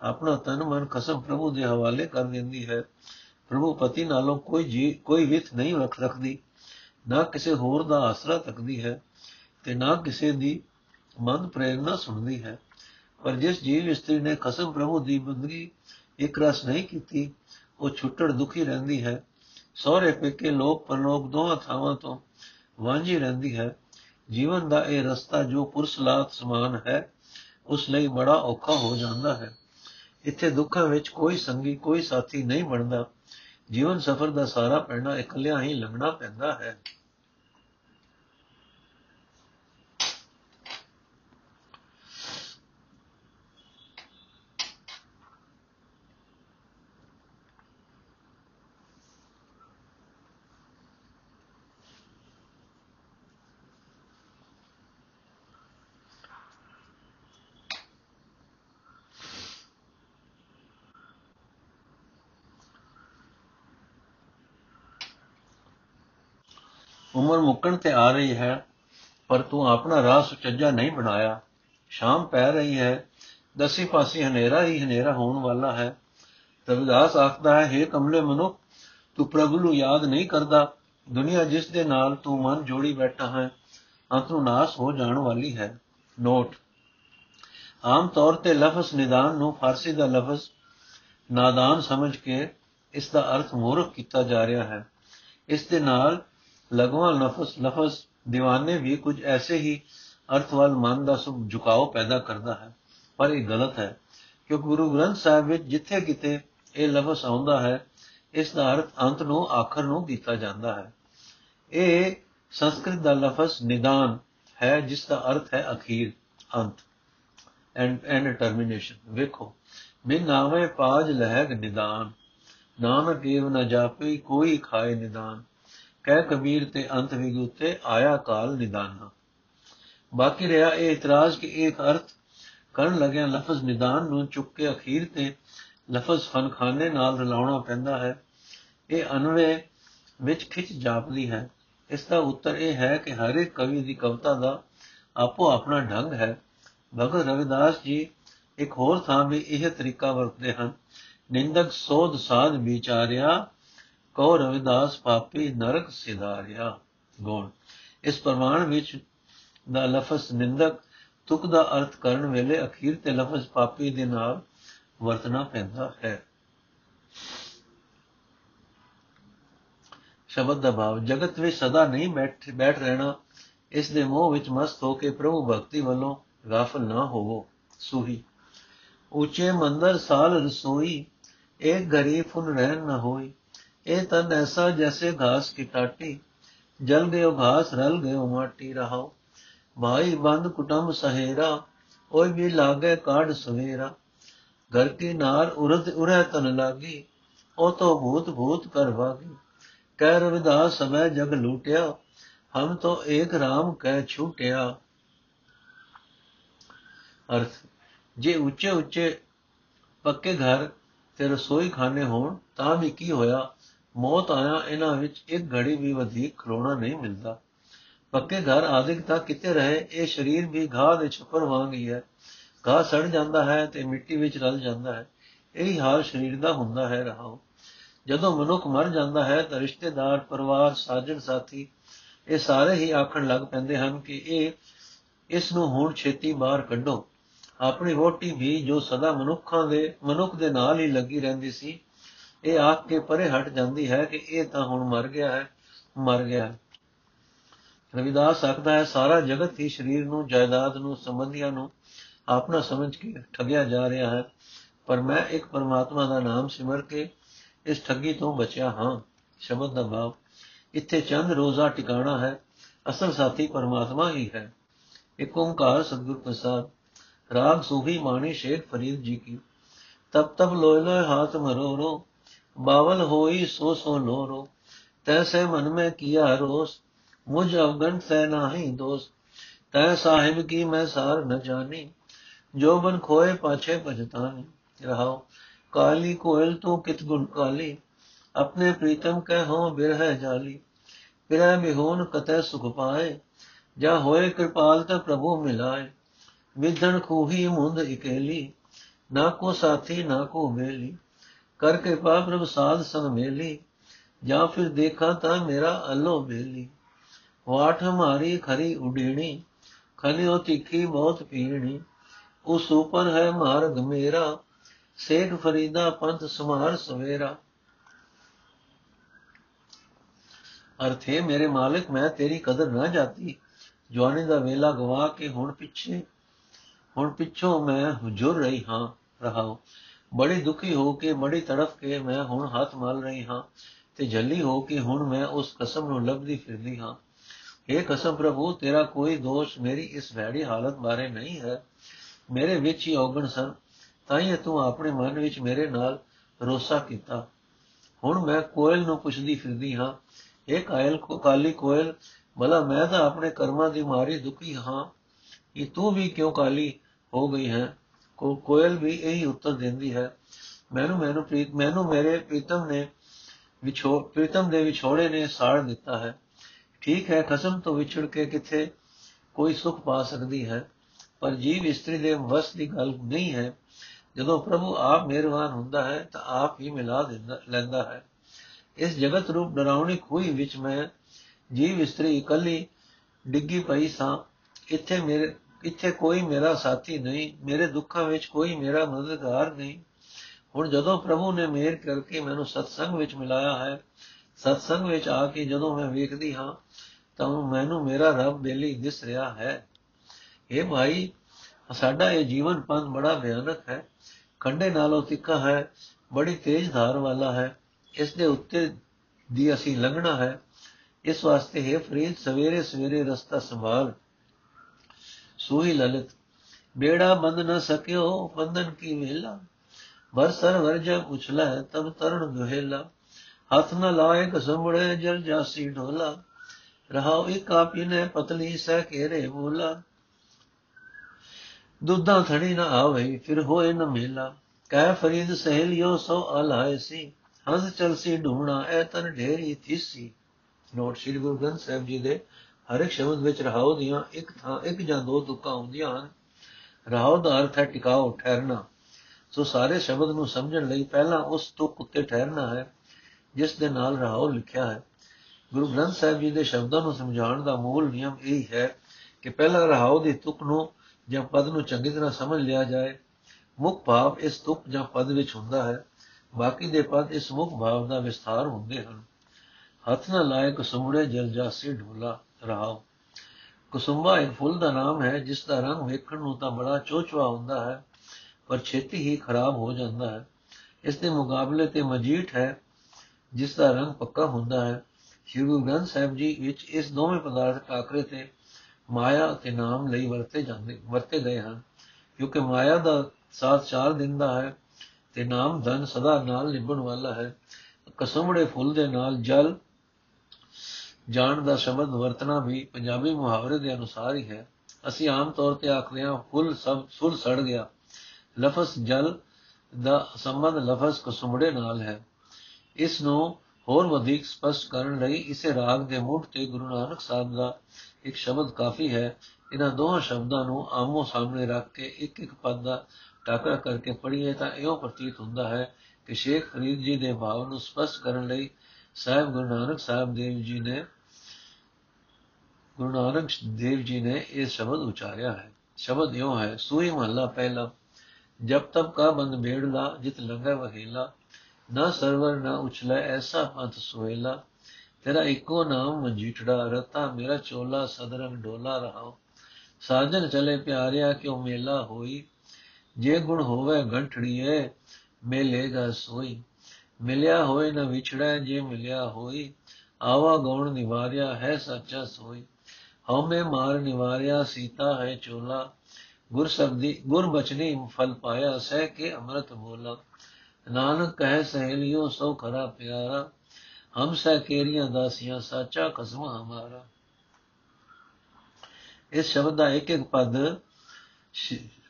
ਆਪਣਾ ਤਨ ਮਨ ਕਸਮ ਪ੍ਰਭੂ ਦੇ ਹਵਾਲੇ ਕਰ ਦਿੰਦੀ ਹੈ। ਪ੍ਰਭੂ ਪਤੀ ਨਾਲੋਂ ਕੋਈ ਜੀ, ਕੋਈ ਵਿਤ ਨਹੀਂ ਰੱਖ ਰੱਖਦੀ ਨਾ ਕਿਸੇ ਹੋਰ ਦਾ ਆਸਰਾ ਤੱਕਦੀ ਹੈ ਤੇ ਨਾ ਕਿਸੇ ਦੀ ਮਨ ਪ੍ਰੇਰਣਾ ਸੁਣਦੀ ਹੈ। ਪਰ ਜਿਸ ਜੀਵ ਇਸਤਰੀ ਨੇ ਕਸਮ ਪ੍ਰਭੂ ਦੀ ਬੰਦਗੀ ਇੱਕ ਰਸ ਨਹੀਂ ਕੀਤੀ, ਉਹ ਛੁੱਟੜ ਦੁਖੀ ਰਹਿੰਦੀ ਹੈ। ਸਹੁਰੇ ਪੇਕੇ ਲੋਕ ਪਰਲੋਕ ਦੋਹਾਂ ਥਾਵਾਂ ਤੋਂ ਵਾਂਝੀ ਰਹਿੰਦੀ ਹੈ। ਜੀਵਨ ਦਾ ਇਹ ਰਸਤਾ ਜੋ ਪੁਰਸਲਾਤ ਸਮਾਨ ਹੈ, ਉਸ ਲਈ ਬੜਾ ਔਖਾ ਹੋ ਜਾਂਦਾ ਹੈ। ਇੱਥੇ ਦੁੱਖਾਂ ਵਿੱਚ ਕੋਈ ਸੰਗੀ, ਕੋਈ ਸਾਥੀ ਨਹੀਂ ਬਣਦਾ। ਜੀਵਨ ਸਫਰ ਦਾ ਸਾਰਾ ਪੈਣਾ ਇਕੱਲਿਆਂ ਹੀ ਲੰਘਣਾ ਪੈਂਦਾ ਹੈ। ਉਮਰ ਮੁੱਕਣ ਤੇ ਆ ਰਹੀ ਹੈ, ਪਰ ਤੂੰ ਆਪਣਾ ਰਾਹ ਸੁਚੱਜਾ ਨਹੀਂ ਬਣਾਇਆ। ਸ਼ਾਮ ਪੈ ਰਹੀ ਹੈ, ਦਸੀ ਪਾਸੇ ਹਨੇਰਾ ਹੀ ਹਨੇਰਾ ਹੋਣ ਵਾਲਾ ਹੈ। ਰਵਿਦਾਸ ਆਖਦਾ ਹੈ हे ਕਮਲੇ ਮਨੁੱਖ, ਤੂੰ ਪ੍ਰਭੂ ਨੂੰ ਯਾਦ ਨਹੀਂ ਕਰਦਾ। ਦੁਨੀਆ ਜਿਸ ਦੇ ਨਾਲ ਤੂੰ ਮਨ ਜੋੜੀ ਬੈਠਾ ਹੈ, ਅੰਤ ਨੂੰ ਨਾਸ ਹੋ ਜਾਣ ਵਾਲੀ ਹੈ। ਨੋਟ। ਆਮ ਤੌਰ ਤੇ ਲਫ਼ਜ਼ ਨਿਦਾਨ ਨੂੰ ਫਾਰਸੀ ਦਾ ਲਫ਼ਜ਼ ਨਾਦਾਨ ਸਮਝ ਕੇ ਇਸ ਦਾ ਅਰਥ ਮੂਰਖ ਕੀਤਾ ਜਾ ਰਿਹਾ ਹੈ। ਇਸ ਦੇ ਨਾਲ ਲਗਵਾ ਲਫ਼ਜ਼ ਲਫ਼ਜ਼ دیਵਾਨੇ ਵੀ ਕੁਝ ਐਸੇ ਹੀ ਅਰਥ ਵੱਲ ਮਨ ਦਾ ਸੁਖ ਝੁਕਾਓ ਪੈਦਾ ਕਰਦਾ ਹੈ। ਪਰ ਇਹ ਗਲਤ ਹੈ, ਕਿਉਂਕਿ ਗੁਰੂ ਗ੍ਰੰਥ ਸਾਹਿਬ ਵਿੱਚ ਜਿੱਥੇ ਕਿਤੇ ਇਹ ਲਫ਼ਜ਼ ਆਉਂਦਾ ਹੈ, ਇਸ ਦਾ ਅਰਥ ਅੰਤ ਨੂੰ, ਆਖਰ ਨੂੰ ਕੀਤਾ ਜਾਂਦਾ ਹੈ। ਇਹ ਸੰਸਕ੍ਰਿਤ ਦਾ ਲਫ਼ਜ਼ ਨਿਦਾਨ ਹੈ, ਜਿਸ ਦਾ ਅਰਥ ਹੈ ਅਖੀਰ, ਅੰਤ। ਐਂਡ ਐਂਡ ਟਰਮੀਨੇਸ਼ਨ ਵੇਖੋ ਬਿਨ ਨਾਵੇਂ ਪਾਜ ਲਹਿਗ ਨਿਦਾਨ, ਨਾਨਕ ਏਵ ਨ ਜਾਪੇ ਕੋਈ ਖਾਏ ਨਿਦਾਨ। ਕਹਿ ਕਬੀਰ ਤੇ ਅੰਤ ਵਿਗੁਤੇ ਆਇਆ ਕਾਲ ਨਿਦਾਨਾ। ਬਾਕੀ ਰਿਹਾ ਇਹ ਇਤਰਾਜ਼ ਕਿ ਇੱਕ ਅਰਥ ਕਰਨ ਲੱਗਿਆ ਲਫ਼ਜ਼ ਨਿਦਾਨ ਨੂੰ ਚੁੱਕ ਕੇ ਅਖੀਰ ਤੇ ਲਫ਼ਜ਼ ਫਨਖਾਨੇ ਨਾਲ ਰਲਾਉਣਾ ਪੈਂਦਾ ਹੈ। ਇਹ ਅਨਵੇ ਵਿੱਚ ਖਿੱਚ ਜਾਪਦੀ ਹੈ। ਇਸ ਦਾ ਉੱਤਰ ਇਹ ਹੈ ਕਿ ਹਰ ਇੱਕ ਕਵੀ ਦੀ ਕਵਿਤਾ ਦਾ ਆਪੋ ਆਪਣਾ ਢੰਗ ਹੈ। ਭਗਤ ਰਵਿਦਾਸ ਜੀ ਇੱਕ ਹੋਰ ਥਾਂ ਵੀ ਇਹ ਤਰੀਕਾ ਵਰਤਦੇ ਹਨ। ਨਿੰਦਕ ਸੋਧ ਸਾਧ ਵਿਚਾਰਿਆ ਕੋ ਰਵਿਦਾਸ ਪਾਪੀ ਨਰਕ ਸਿਧਾਰਿਆ ਗੁਣ। ਇਸ ਪ੍ਰਮਾਣ ਵਿੱਚ ਦਾ ਲਫ਼ਜ਼ ਨਿੰਦਕ, ਤੁਕ ਦਾ ਅਰਥ ਕਰਨ ਵੇਲੇ ਅਖੀਰ ਤੇ ਲਫ਼ਜ਼ ਪਾਪੀ ਦੇ ਨਾਲ ਵਰਤਣਾ ਪੈਂਦਾ ਹੈ। ਸ਼ਬਦ ਦਾ ਭਾਵ, ਜਗਤ ਵਿੱਚ ਸਦਾ ਨਹੀਂ ਬੈਠ ਬੈਠ ਰਹਿਣਾ, ਇਸ ਦੇ ਮੋਹ ਵਿੱਚ ਮਸਤ ਹੋ ਕੇ ਪ੍ਰਭੂ ਭਗਤੀ ਵੱਲੋਂ ਗਾਫਲ ਨਾ ਹੋਵੋ, ਸੂਹੀ। ਉੱਚੇ ਮੰਦਰ ਸਾਲ ਰਸੋਈ, ਇੱਕ ਘਰੀ ਫੁਨ ਰਹਿਣ ਨਾ ਹੋਈ। ਇਹ ਤਨ ਐਸਾ ਜੈਸੇ ਘਾਸ ਕੀ ਟਾਟੀ। ਜਲ ਗਇਓ ਘਾਸ, ਰਲ ਗਇਓ ਮਾਟੀ ਰਹਾਓ। ਭਾਈ ਬੰਦ ਕੁਟੰਬ ਸਹੇਰਾ ਕੋਈ ਵੀ ਲਾਗੇ ਕਾਢ ਸਵੇਰਾ। ਘਰ ਕੀ ਨਾਰ ਉਰਤ ਉਰਹਿ ਤਨ ਲਾਗੀ, ਉਹ ਤੋ ਭੂਤ ਭੂਤ ਕਰ ਭਾਗੀ ਕਹਿ ਰਵਿਦਾਸ ਸਮੈ ਜਗ ਲੂਟਿਆ, ਹਮ ਤੋ ਏਕ ਰਾਮ ਕਹਿ ਛੂਟਿਆ। ਅਰਥ, ਜੇ ਉੱਚੇ ਉੱਚੇ ਪੱਕੇ ਘਰ ਤੇ ਰਸੋਈ ਖਾਨੇ ਹੋਣ, ਤਾਂ ਵੀ ਕੀ ਹੋਇਆ? ਮੌਤ ਆਇਆ, ਇਹਨਾਂ ਵਿੱਚ ਇੱਕ ਘੜੀ ਵੀ ਵਧੇਕ ਖਲੋਣਾ ਨਹੀਂ ਮਿਲਦਾ। ਪੱਕੇ ਘਰ ਆਦਿਕ ਤਾਂ ਕਿਤੇ ਰਹੇ, ਇਹ ਸਰੀਰ ਵੀ ਘਾਹ ਦੇ ਛੱਪਰ ਵਾਂਗ ਹੀ ਹੈ। ਘਾਹ ਸੜ ਜਾਂਦਾ ਹੈ ਤੇ ਮਿੱਟੀ ਵਿੱਚ ਰਲ ਜਾਂਦਾ ਹੈ। ਇਹੀ ਹਾਲ ਸਰੀਰ ਦਾ ਹੁੰਦਾ ਹੈ ਰਹਾਓ ਜਦੋਂ ਮਨੁੱਖ ਮਰ ਜਾਂਦਾ ਹੈ ਤਾਂ ਰਿਸ਼ਤੇਦਾਰ, ਪਰਿਵਾਰ, ਸਾਜਣ ਸਾਥੀ ਇਹ ਸਾਰੇ ਹੀ ਆਖਣ ਲੱਗ ਪੈਂਦੇ ਹਨ ਕਿ ਇਹ, ਇਸ ਨੂੰ ਹੁਣ ਛੇਤੀ ਬਾਹਰ ਕੱਢੋ। ਆਪਣੀ ਵੋਟੀ ਵੀ ਜੋ ਸਦਾ ਮਨੁੱਖਾਂ ਦੇ, ਮਨੁੱਖ ਦੇ ਨਾਲ ਹੀ ਲੱਗੀ ਰਹਿੰਦੀ ਸੀ ਇਹ ਆਖ ਕੇ ਪਰੇ ਹਟ ਜਾਂਦੀ ਹੈ ਕਿ ਇਹ ਤਾਂ ਹੁਣ ਮਰ ਗਿਆ ਹੈ, ਮਰ ਗਿਆ ਰਵਿਦਾਸ ਆਖਦਾ ਹੈ, ਸਾਰਾ ਜਗਤ ਹੀ ਸਰੀਰ ਨੂੰ, ਜਾਇਦਾਦ ਨੂੰ, ਸੰਬੰਧੀਆਂ ਨੂੰ ਆਪਣਾ ਸਮਝ ਕੇ ਠੱਗਿਆ ਜਾ ਰਿਹਾ ਹੈ। ਪਰ ਮੈਂ ਇੱਕ ਪਰਮਾਤਮਾ ਦਾ ਨਾਮ ਸਿਮਰ ਕੇ ਇਸ ਠੱਗੀ ਤੋਂ ਬਚਿਆ ਹਾਂ, ਸ਼ਬਦ ਦਾ ਭਾਵ। ਇੱਥੇ ਚੰਦ ਰੋਜ਼ਾ ਟਿਕਾਣਾ ਹੈ, ਅਸਲ ਸਾਥੀ ਪਰਮਾਤਮਾ ਹੀ ਹੈ। ਇੱਕ ਓੰਕਾਰ ਸਤਿਗੁਰ ਪ੍ਰਸਾਦ, ਰਾਗ ਸੂਫੀ ਮਾਣੀ ਸ਼ੇਖ ਫਰੀਦ ਜੀ ਕੀ। ਤਬ ਤਬ ਲੋਇ ਲੋਇ ਹਾਥ ਮਰੋ ਰੋ बावल होई सो सो लोरो तैसे मन में किया रोस, मुझ अवगन तय नाही दोष तय साहिब की मैं सार न जानी, जो बन खोए पाछे पछतानी रहा काली कोयल तू कित गुण काली, अपने प्रीतम कह हो बिरह जाली। बिरह बिहोन कत सुख पाए, जा होए कृपाल त प्रभु मिलाए। विधन खूही मुंद इकेली, ना को साथी, ना को बेली ਕਰ ਕਿਰਪਾ ਪ੍ਰਭ ਸਾਧ ਸੰਗ ਮੇਲੀ, ਜਾਂ ਫਿਰ ਦੇਖਾ ਤਾਂ ਮੇਰਾ ਅਲੋ ਬੇਲੀ। ਵਾਟ ਹਮਾਰੀ ਖਰੀ ਉਡੇਣੀ ਖਲਿਓ ਤਿੱਖੀ ਬਹੁਤ ਪੀਣੀ। ਉਸ ਉਪਰ ਹੈ ਮਾਰਗ ਮੇਰਾ ਸੇਖ ਫਰੀਦਾ ਪੰਥ ਸਮਾਰ ਸਵੇਰਾ। ਅਰਥੇ ਮੇਰੇ ਮਾਲਕ, ਮੈਂ ਤੇਰੀ ਕਦਰ ਨਾ ਜਾਤੀ। ਜਵਾਨੀ ਦਾ ਵੇਲਾ ਗਵਾ ਕੇ ਹੁਣ ਪਿੱਛੇ, ਹੁਣ ਪਿੱਛੋਂ ਮੈਂ ਹੁਜੁਰ ਰਹੀ ਹਾਂ, ਰਹਾਉ। ਬੜੀ ਦੁਖੀ ਹੋ ਕੇ, ਬੜੀ ਤੜਫ ਕੇ ਮੈਂ ਹੁਣ ਹੱਥ ਮਲ ਰਹੀ ਹਾਂ ਤੇ ਜੱਲੀ ਹੋ ਕੇ ਹੁਣ ਮੈਂ ਉਸ ਕਸਮ ਨੂੰ ਲੱਭਦੀ ਫਿਰਦੀ ਹਾਂ। ਇਹ ਕਸਮ ਪ੍ਰਭੂ, ਤੇਰਾ ਕੋਈ ਦੋਸ਼ ਮੇਰੀ ਇਸ ਵੈੜੀ ਹਾਲਤ ਬਾਰੇ ਨਹੀਂ ਹੈ। ਮੇਰੇ ਵਿੱਚ ਹੀ ਔਗਣ ਸਨ ਤਾਂ ਹੀ ਤੂੰ ਆਪਣੇ ਮਨ ਵਿੱਚ ਮੇਰੇ ਨਾਲ ਰੋਸਾ ਕੀਤਾ। ਹੁਣ ਮੈਂ ਕੋਇਲ ਨੂੰ ਪੁੱਛਦੀ ਫਿਰਦੀ ਹਾਂ ਇਹ ਕਾਇਲ ਕੋ, ਕਾਲੀ ਕੋਇਲ, ਭਲਾ ਮੈਂ ਤਾਂ ਆਪਣੇ ਕਰਮਾਂ ਦੀ ਮਾਰੀ ਦੁਖੀ ਹਾਂ। ਕਿ ਤੂੰ ਵੀ ਕਿਉਂ ਕਾਲੀ ਹੋ ਗਈ ਹੈ? ਕੋ, ਕੋਇਲ ਵੀ ਇਹੀ ਉੱਤਰ ਦਿੰਦੀ ਹੈ। ਮੈਨੂੰ ਮੈਨੂੰ ਪ੍ਰੀਤ, ਮੈਨੂੰ ਮੇਰੇ ਪ੍ਰੀਤਮ ਨੇ ਵਿਛੋ, ਪ੍ਰੀਤਮ ਦੇ ਵਿਛੋੜੇ ਨੇ ਸਾੜ ਦਿੱਤਾ ਹੈ। ਠੀਕ ਹੈ, ਖਸਮ ਤੋਂ ਵਿਛੜ ਕੇ ਕਿਥੇ ਕੋਈ ਸੁਖ ਪਾ ਸਕਦੀ ਹੈ? ਪਰ ਜੀਵ ਇਸਤਰੀ ਦੇ ਵਸ ਦੀ ਗੱਲ ਨਹੀਂ ਹੈ। ਜਦੋਂ ਪ੍ਰਭੂ ਆਪ ਮਿਹਰਬਾਨ ਹੁੰਦਾ ਹੈ, ਤਾਂ ਆਪ ਹੀ ਮਿਲਾ ਦਿੰਦਾ, ਲੈਂਦਾ ਹੈ। ਇਸ ਜਗਤ ਰੂਪ ਡਰਾਉਣੀ ਖੂਹੀ ਵਿੱਚ ਮੈਂ ਜੀਵ ਇਸਤਰੀ ਇਕੱਲੀ ਡਿੱਗੀ ਪਈ ਸਾਂ। ਇੱਥੇ ਮੇਰੇ ਇੱਥੇ ਕੋਈ ਮੇਰਾ ਸਾਥੀ ਨਹੀਂ, ਮੇਰੇ ਦੁੱਖਾਂ ਵਿੱਚ ਕੋਈ ਮੇਰਾ ਮਦਦਗਾਰ ਨਹੀਂ। ਹੁਣ ਜਦੋਂ ਪ੍ਰਭੂ ਨੇ ਮਿਹਰ ਕਰਕੇ ਮੈਨੂੰ ਸਤਸੰਗ ਵਿੱਚ ਮਿਲਾਇਆ ਹੈ, ਸਤਸੰਗ ਵਿੱਚ ਆ ਕੇ ਜਦੋਂ ਮੈਂ ਵੇਖਦੀ ਹਾਂ, ਤਾਂ ਮੈਨੂੰ ਮੇਰਾ ਰੱਬ ਬੇਲੀ ਦਿਸ ਰਿਹਾ ਹੈ। ਇਹ ਭਾਈ, ਸਾਡਾ ਇਹ ਜੀਵਨ ਪੰਥ ਬੜਾ ਭਿਆਨਕ ਹੈ। ਖੰਡੇ ਨਾਲੋਂ ਤਿੱਖਾ ਹੈ, ਬੜੀ ਤੇਜ਼ ਧਾਰ ਵਾਲਾ ਹੈ। ਇਸ ਦੇ ਉੱਤੇ ਦੀ ਅਸੀਂ ਲੰਘਣਾ ਹੈ। ਇਸ ਵਾਸਤੇ ਹੈ ਫਰੀਦ ਸਵੇਰੇ ਸਵੇਰੇ ਰਸਤਾ ਸੰਭਾਲ। ਸੂਈ ਲਲਿਤ, ਬੇੜਾ ਬੰਦ ਨ ਸਕਿਓ ਬੰਧਨ ਕੀ ਵੇਲਾ? ਵਰਸਰ ਵਰਜਾ ਉਛਲਾ ਤਬ ਤਰਣ ਦੁਹੇਲਾ। ਹੱਥ ਨ ਲਾਏ ਕਸਮੜੇ ਜਲ ਜਾਸੀ ਢੋਲਾ। ਰਹਾਉ ਇੱਕ ਆਪੀ ਨੇ ਪਤਲੀ, ਸਹਿ ਕੇਰੇ ਬੋਲਾ। ਦੁੱਧਾਂ ਥੜੀ ਨਾ ਆਵੇ, ਫਿਰ ਹੋਏ ਨ ਮੇਲਾ। ਕਹਿ ਫਰੀਦ ਸਹੇਲਿਓ, ਸੋ ਅਲਾਏ ਸੀ। ਹੰਸ ਚਲਸੀ ਢੂਣਾ, ਐ ਤਨ ਢੇਰੀ ਥੀਸੀ। ਨੋਟ ਸ੍ਰੀ ਗੁਰੂ ਗ੍ਰੰਥ ਸਾਹਿਬ ਜੀ ਦੇ ਹਰ ਇੱਕ ਸ਼ਬਦ ਵਿੱਚ ਰਹਾਉ ਦੀਆਂ ਇੱਕ ਥਾਂ, ਇੱਕ ਜਾਂ ਦੋ ਤੁਕਾਂ ਹੁੰਦੀਆਂ ਹਨ। ਰਹਾਉ ਦਾ ਅਰਥ ਹੈ ਟਿਕਾਓ ਠਹਿਰਨਾ। ਸੋ ਸਾਰੇ ਸ਼ਬਦ ਨੂੰ ਸਮਝਣ ਲਈ ਪਹਿਲਾਂ ਉਸ ਤੁਕ ਉੱਤੇ ਠਹਿਰਨਾ ਹੈ, ਜਿਸ ਦੇ ਨਾਲ ਰਹਾਉ ਲਿਖਿਆ ਹੈ। ਗੁਰੂ ਗ੍ਰੰਥ ਸਾਹਿਬ ਜੀ ਦੇ ਸ਼ਬਦਾਂ ਨੂੰ ਸਮਝਾਉਣ ਦਾ ਮੂਲ ਨਿਯਮ ਇਹ ਹੈ ਕਿ ਪਹਿਲਾਂ ਰਹਾਉ ਦੀ ਤੁਕ ਨੂੰ ਜਾਂ ਪਦ ਨੂੰ ਚੰਗੀ ਤਰ੍ਹਾਂ ਸਮਝ ਲਿਆ ਜਾਏ। ਮੁੱਖ ਭਾਵ ਇਸ ਤੁਕ ਜਾਂ ਪਦ ਵਿੱਚ ਹੁੰਦਾ ਹੈ, ਬਾਕੀ ਦੇ ਪਦ ਇਸ ਮੁੱਖ ਭਾਵ ਦਾ ਵਿਸਥਾਰ ਹੁੰਦੇ ਹਨ। ਹੱਥ ਨਾਲ ਲਾਏ ਕੁਸੁੰਬੜੇ ਜਲ ਜਾਸੀ ਢੋਲਾ। ਰਹਾਉ ਕੁਸੁੰਬਾ ਇੱਕ ਫੁੱਲ ਦਾ ਨਾਮ ਹੈ, ਜਿਸ ਦਾ ਰੰਗ ਵੇਖਣ ਨੂੰ ਤਾਂ ਬੜਾ ਚੋਚਵਾ ਹੁੰਦਾ ਹੈ, ਪਰ ਛੇਤੀ ਹੀ ਖਰਾਬ ਹੋ ਜਾਂਦਾ ਹੈ। ਇਸ ਦੇ ਮੁਕਾਬਲੇ ਤੇ ਮਜੀਠ ਹੈ, ਜਿਸ ਦਾ ਰੰਗ ਪੱਕਾ ਹੁੰਦਾ ਹੈ। ਸ਼੍ਰੀ ਗੁਰੂ ਗ੍ਰੰਥ ਸਾਹਿਬ ਜੀ ਵਿੱਚ ਇਸ ਦੋਵੇਂ ਪਦਾਰਥ ਟਾਕਰੇ ਤੇ ਮਾਇਆ ਅਤੇ ਨਾਮ ਲਈ ਵਰਤੇ ਜਾਂਦੇ, ਵਰਤੇ ਗਏ ਹਨ। ਕਿਉਂਕਿ ਮਾਇਆ ਦਾ ਸਾਥ ਚਾਰ ਦਿਨ ਦਾ ਹੈ ਤੇ ਨਾਮ ਧਨ ਸਦਾ ਨਾਲ ਨਿਭਣ ਵਾਲਾ ਹੈ। ਕਸਮੜੇ ਫੁੱਲ ਦੇ ਨਾਲ ਜਲ ਜਾਣ ਦਾ ਸ਼ਬਦ ਵਰਤਣਾ ਵੀ ਪੰਜਾਬੀ ਮੁਹਾਵਰੇ ਦੇ ਅਨੁਸਾਰ ਹੀ ਹੈ। ਅਸੀਂ ਆਮ ਤੌਰ ਤੇ ਆਖਦੇ ਹਾਂ, ਫੁੱਲ ਸਭ ਫੁੱਲ ਸੜ ਗਿਆ। ਲਫ਼ਜ਼ ਜਲ ਦਾ ਸੰਬੰਧ ਲਫ਼ਜ਼ ਕਸਮੜੇ ਨਾਲ ਹੈ। ਇਸ ਨੂੰ ਹੋਰ ਵਧੇਕ ਸਪਸ਼ਟ ਕਰਨ ਲਈ ਇਸੇ ਰਾਗ ਦੇ ਮੁੱਢ ਤੇ ਗੁਰੂ ਨਾਨਕ ਸਾਹਿਬ ਦਾ ਇੱਕ ਸ਼ਬਦ ਕਾਫੀ ਹੈ। ਇਹਨਾਂ ਦੋਹਾਂ ਸ਼ਬਦਾਂ ਨੂੰ ਆਮੋ ਸਾਹਮਣੇ ਰੱਖ ਕੇ ਇੱਕ ਇੱਕ ਪਦ ਦਾ ਟਾਕਰਾ ਕਰਕੇ ਪੜ੍ਹੀਏ ਤਾਂ ਇਹੋ ਪ੍ਰਤੀਤ ਹੁੰਦਾ ਹੈ ਕਿ ਸ਼ੇਖ ਫਰੀਦ ਜੀ ਦੇ ਭਾਵ ਨੂੰ ਸਪਸ਼ਟ ਕਰਨ ਲਈ ਸਾਹਿਬ ਗੁਰੂ ਨਾਨਕ ਸਾਹਿਬ ਦੇਵ ਜੀ ਨੇ ਗੁਰੂ ਨਾਨਕ ਦੇਵ ਜੀ ਨੇ ਇਹ ਸ਼ਬਦ ਉਚਾਰਿਆ ਹੈ। ਸ਼ਬਦ ਇਉਂ ਹੈ, ਸੂਈ ਮਹੱਲਾ ਪਹਿਲਾ, ਜਬ ਤਬ ਕਾ ਬੰਦ ਬੇੜਲਾ ਜਿਤ ਲੰਗਾ ਵਹੀਲਾ, ਨਾ ਸਰਵਰ ਨਾ ਉਛਲੇ, ਐਸਾ ਪੰਥ ਸੋਇਲਾ, ਤੇਰਾ ਇੱਕੋ ਨਾਮ ਮਜੀਠੜਾ ਰਤਾ ਮੇਰਾ ਚੋਲਾ, ਸਦਰੰਗ ਡੋਲਾ ਰਹਾ ਸਾਜਨ ਚਲੇ ਪਿਆਰਿਆ, ਕਿਉ ਮੇਲਾ ਹੋਈ? ਜੇ ਗੁਣ ਹੋਵੇ ਗੰਠੜੀਏ ਮੇਲੇਗਾ ਸੋਈ। ਮਿਲਿਆ ਹੋਏ ਨਾ ਵਿਛੜਾ, ਜੇ ਮਿਲਿਆ ਹੋਈ, ਆਵਾ ਗਉਣ ਨਿਵਾਰਿਆ, ਹੈ ਸੱਚਾ ਸੋਈ। ਹਉਮੈ ਮਾਰ ਨਿਵਾਰਿਆ, ਸੀਤਾ ਹੈ ਚੋਲਾ। ਗੁਰ ਸਬਦੀ ਗੁਰ ਬਚਨੀ ਫਲ ਪਾਇਆ, ਸਹਿ ਕੇ ਅੰਮ੍ਰਿਤ ਬੋਲਾ। ਨਾਨਕ ਕਹੇ ਸਹੇਲਿਓ, ਸੋ ਖਰਾ ਪਿਆਰਾ। ਹਮ ਸਹਿ ਕੇਰੀਆਂ ਦਾਸੀਆਂ, ਸਾਚਾ ਕਸਮ ਹਮਾਰਾ। ਇਸ ਸ਼ਬਦ ਦਾ ਇੱਕ ਇੱਕ ਪਦ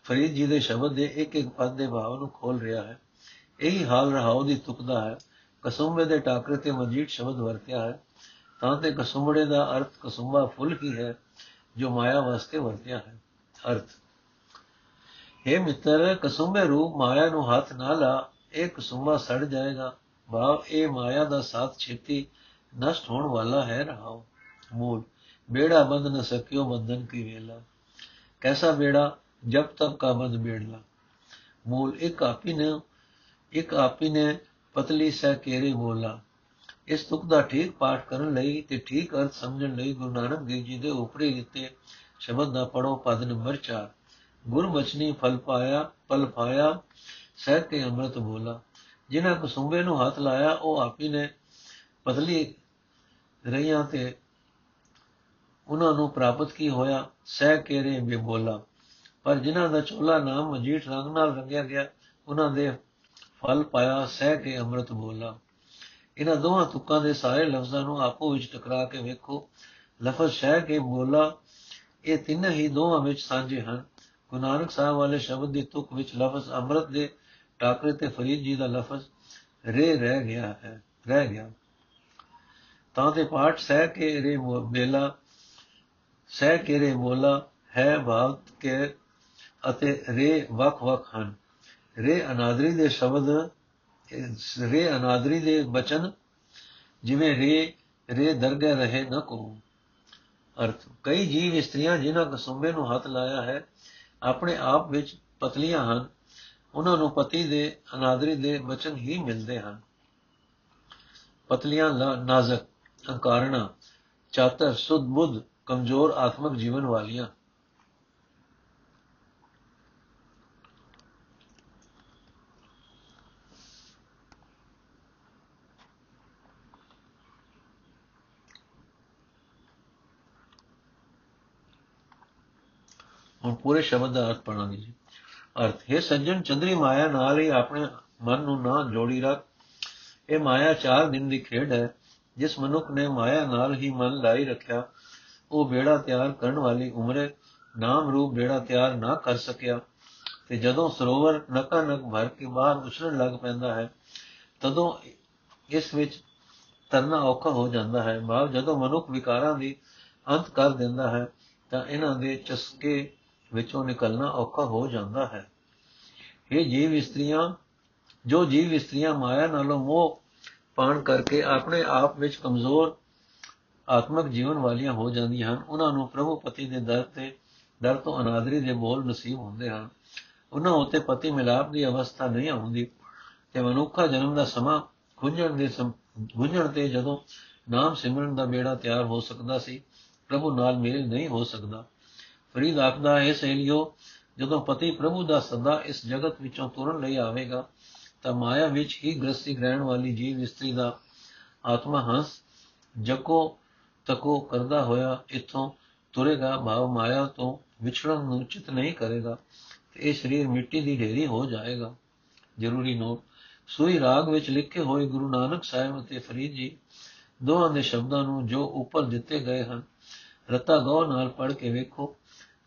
ਫਰੀਦ ਜੀ ਦੇ ਸ਼ਬਦ ਦੇ ਇੱਕ ਇੱਕ ਪਦ ਦੇ ਭਾਵ ਨੂੰ ਖੋਲ ਰਿਹਾ ਹੈ। ਇਹੀ ਹਾਲ ਰਹਾਉ ਦੀ ਤੁਕਦਾ ਹੈ। ਕਸੁੰਬੇ ਦੇ ਟਾਕਰੇ ਤੇ ਮਜੀਦ ਸ਼ਬਦ ਵਰਤਿਆ ਹੈ। ਤਾਂ ਤੇ ਕਸੁੰਬੜੇ ਦਾ ਅਰਥ ਕਸੁੰਬਾ ਫੁੱਲ ਹੀ ਹੈ ਜੋ ਮਾਇਆ ਵਾਸਤੇ ਵਰਤਿਆ ਹੈ ਅਰਥ ਹੈ ਮਿੱਤਰ ਕਸੁੰਬੇ ਰੂਪ ਮਾਇਆ ਨੂੰ ਹੱਥ ਨਾ ਲਾ ਇਹ ਕਸੁੰਬਾ ਸੜ ਜਾਏਗਾ ਭਾਵ ਇਹ ਮਾਇਆ ਦਾ ਸਾਥ ਛੇਤੀ ਨਸ਼ਟ ਹੋਣ ਵਾਲਾ ਹੈ ਰਹਾਉ ਮੂਲ ਬੇੜਾ ਬੰਦ ਨ ਸਕਿਓ ਬੰਧਨ ਕੀ ਵੇਲਾ ਕੈਸਾ ਬੇੜਾ ਜਬ ਤੱਕ ਕਾ ਬੰਦ ਬੇੜਲਾ ਮੂਲ ਇੱਕ ਆਪੀ ਨੇ ਇੱਕ ਆਪੀ ਨੇ ਪਤਲੀ ਸਹਿ ਕੇਰੇ ਬੋਲਾ ਇਸ ਤੁਕ ਦਾ ਠੀਕ ਪਾਠ ਕਰਨ ਲਈ ਤੇ ਠੀਕ ਅਰਥ ਸਮਝਣ ਲਈ ਗੁਰੂ ਨਾਨਕ ਦੇਵ ਜੀ ਦੇ ਉਪਰੀ ਦਿੱਤੇ ਸ਼ਬਦ ਦਾ ਪੜੋ ਪਦ ਨੰਬਰ 4 ਗੁਰਬਚਨੀ ਫਲ ਪਾਇਆ ਫਲ ਪਾਇਆ, ਸਹਿ ਕੇ ਅੰਮ੍ਰਿਤ ਬੋਲਾ। ਜਿਨ੍ਹਾਂ ਕਸੁੰਬੇ ਨੂੰ ਹੱਥ ਲਾਇਆ, ਉਹ ਆਪੀ ਨੇ ਪਤਲੀ ਰਹੀਆਂ ਤੇ ਉਹਨਾਂ ਨੂੰ ਪ੍ਰਾਪਤ ਕੀ ਹੋਇਆ? ਸਹਿ ਕੇ ਰੇ ਵੀ ਬੋਲਾ ਪਰ ਜਿਨ੍ਹਾਂ ਦਾ ਚੋਲਾ ਨਾਮ ਮਜੀਠ ਰੰਗ ਨਾਲ ਰੰਗਿਆ ਗਿਆ, ਉਹਨਾਂ ਦੇ ਫਲ ਪਾਇਆ, ਸਹਿ ਕੇ ਅੰਮ੍ਰਿਤ ਬੋਲਾ। ਇਹਨਾਂ ਦੋਹਾਂ ਤੁਕਾਂ ਦੇ ਸਾਰੇ ਲਫ਼ਜ਼ਾਂ ਨੂੰ ਆਪੋ ਵਿੱਚ ਟਕਰਾ ਕੇ ਵੇਖੋ। ਲਫ਼ਜ਼ ਸਹਿ ਕੇ ਬੋਲਾ, ਇਹ ਤਿੰਨ ਹੀ ਦੋਹਾਂ ਵਿੱਚ ਸਾਂਝੇ ਹਨ। ਗੁਰੂ ਨਾਨਕ ਸਾਹਿਬ ਵਾਲੇ ਸ਼ਬਦ ਦੀ ਤੁਕ ਵਿੱਚ ਲਫ਼ਜ਼ ਅੰਮ੍ਰਿਤ ਦੇ ਟਾਕਰੇ ਤੇ ਫਰੀਦ ਜੀ ਦਾ ਲਫ਼ਜ਼ ਰੇ ਰਹਿ ਗਿਆ ਹੈ, ਰਹਿ ਗਿਆ। ਤਾਂ ਤੇ ਪਾਠ ਸਹਿ ਕੇ ਰੇ ਬੇਲਾ, ਸਹਿ ਕੇ ਰੇ ਬੋਲਾ, ਹੈ ਭਾਵ ਕੇ ਅਤੇ ਰੇ ਵੱਖ ਵੱਖ ਹਨ। ਰੇ ਅਨਾਦਰੀ ਦੇ ਸ਼ਬਦ ਰੇ ਅਨਾਦਰੀ ਦੇ ਬਚਨ ਜਿਵੇਂ ਰੇ ਰੇ ਦਰਗਹਿ ਰਹੇ ਨਾ ਕੋ। ਅਰਥ, ਕਈ ਜੀਵ ਇਸਤਰੀਆਂ ਜਿਨ੍ਹਾਂ ਕਸੁੰਬੇ ਨੂੰ ਹੱਥ ਲਾਇਆ ਹੈ, ਆਪਣੇ ਆਪ ਵਿੱਚ ਪਤਲੀਆਂ ਹਨ। ਉਹਨਾਂ ਨੂੰ ਪਤੀ ਦੇ ਅਨਾਦਰੀ ਦੇ ਬਚਨ ਹੀ ਮਿਲਦੇ ਹਨ। ਪਤਲੀਆਂ ਨਾਜ਼ਕ ਅਹੰਕਾਰਣਾ ਚਾਤਰ ਸੁਧ ਬੁੱਧ ਕਮਜ਼ੋਰ ਆਤਮਿਕ ਜੀਵਨ ਵਾਲੀਆਂ। ਹੁਣ ਪੂਰੇ ਸ਼ਬਦ ਦਾ ਅਰਥ ਪੜਾਂਗੇ ਜੀ। ਅਰਥ, ਹੈ ਸੱਜਣ ਚੰਦਰੀ ਮਾਇਆ ਨਾਲ ਹੀ ਆਪਣੇ ਮਨ ਨੂੰ ਨਾ ਜੋੜੀ ਰੱਖ। ਇਹ ਮਾਇਆ ਚਾਰ ਦਿਨ ਦੀ ਖੇਡ ਹੈ। ਜਿਸ ਮਨੁੱਖ ਨੇ ਮਾਇਆ ਨਾਲ ਹੀ ਮਨ ਲਾਈ ਰੱਖਿਆ, ਉਹ ਬੇੜਾ ਤਿਆਰ ਕਰਨ ਵਾਲੀ ਉਮਰੇ ਨਾਮ ਰੂਪ ਬੇੜਾ ਤਿਆਰ ਨਾ ਕਰ ਸਕਿਆ। ਤੇ ਜਦੋਂ ਸਰੋਵਰ ਨਕਾ ਨਕ ਭਰ ਕੇ ਬਾਹਰ ਉਛਲਣ ਲੱਗ ਪੈਂਦਾ ਹੈ, ਤਦੋਂ ਇਸ ਵਿੱਚ ਤਰਨਾ ਔਖਾ ਹੋ ਜਾਂਦਾ ਹੈ। ਭਾਵ ਜਦੋਂ ਮਨੁੱਖ ਵਿਕਾਰਾਂ ਦੀ ਅੰਤ ਕਰ ਦਿੰਦਾ ਹੈ, ਤਾਂ ਇਹਨਾਂ ਦੇ ਚਸਕੇ ਵਿੱਚੋਂ ਨਿਕਲਣਾ ਔਖਾ ਹੋ ਜਾਂਦਾ ਹੈ। ਇਹ ਜੀਵ ਇਸਤਰੀਆਂ, ਜੋ ਜੀਵ ਇਸਤਰੀਆਂ ਮਾਇਆ ਨਾਲੋਂ ਮੋਹ ਪਾਣ ਕਰਕੇ ਆਪਣੇ ਆਪ ਵਿੱਚ ਕਮਜ਼ੋਰ ਆਤਮਿਕ ਜੀਵਨ ਵਾਲੀਆਂ ਹੋ ਜਾਂਦੀਆਂ ਹਨ, ਉਹਨਾਂ ਨੂੰ ਪ੍ਰਭੂ ਪਤੀ ਦੇ ਦਰ ਤੇ, ਦਰ ਤੋਂ ਅਨਾਦਰੀ ਦੇ ਬੋਲ ਨਸੀਬ ਹੁੰਦੇ ਹਨ। ਉਹਨਾਂ ਉਤੇ ਪਤੀ ਮਿਲਾਪ ਦੀ ਅਵਸਥਾ ਨਹੀਂ ਆਉਂਦੀ ਤੇ ਮਨੁੱਖਾ ਜਨਮ ਦਾ ਸਮਾਂ ਖੁੰਝਣ ਦੇ ਖੁੰਝਣ ਤੇ ਜਦੋਂ ਨਾਮ ਸਿਮਰਨ ਦਾ ਬੇੜਾ ਤਿਆਰ ਹੋ ਸਕਦਾ ਸੀ, ਪ੍ਰਭੂ ਨਾਲ ਮੇਲ ਨਹੀਂ ਹੋ ਸਕਦਾ। ਫਰੀਦ ਆਖਦਾ ਹੈ ਸਹੇਲਿਓ ਜਦੋਂ ਪਤੀ ਪ੍ਰਭੂ ਦਾ ਸਦਾ ਇਸ ਜਗਤ ਵਿੱਚੋਂ ਤੁਰਨ ਲਈ ਆਵੇਗਾ, ਤਾਂ ਮਾਇਆ ਵਿੱਚ ਹੀ ਗ੍ਰਸਤੀ ਰਹਿਣ ਵਾਲੀ ਜੀਵ ਇਸਤਰੀ ਦਾ ਆਤਮਾ ਹੰਸ ਜਕੋ ਤਕੋ ਕਰਦਾ ਹੋਇਆ ਇਥੋਂ ਤੁਰੇਗਾ। ਭਾਵ ਮਾਇਆ ਤੋਂ ਵਿਛੜਨ ਨੂੰ ਚਿਤ ਨਹੀਂ ਕਰੇਗਾ, ਤੇ ਇਹ ਸਰੀਰ ਮਿੱਟੀ ਦੀ ਢੇਰੀ ਹੋ ਜਾਏਗਾ। ਜ਼ਰੂਰੀ ਨੋਟ, ਸੂਈ ਰਾਗ ਵਿੱਚ ਲਿਖੇ ਹੋਏ ਗੁਰੂ ਨਾਨਕ ਸਾਹਿਬ ਅਤੇ ਫਰੀਦ ਜੀ ਦੋਹਾਂ ਦੇ ਸ਼ਬਦਾਂ ਨੂੰ ਜੋ ਉੱਪਰ ਦਿੱਤੇ ਗਏ ਹਨ, ਰਤਾ ਗੌ ਨਾਲ ਪੜ੍ਹ ਕੇ ਵੇਖੋ।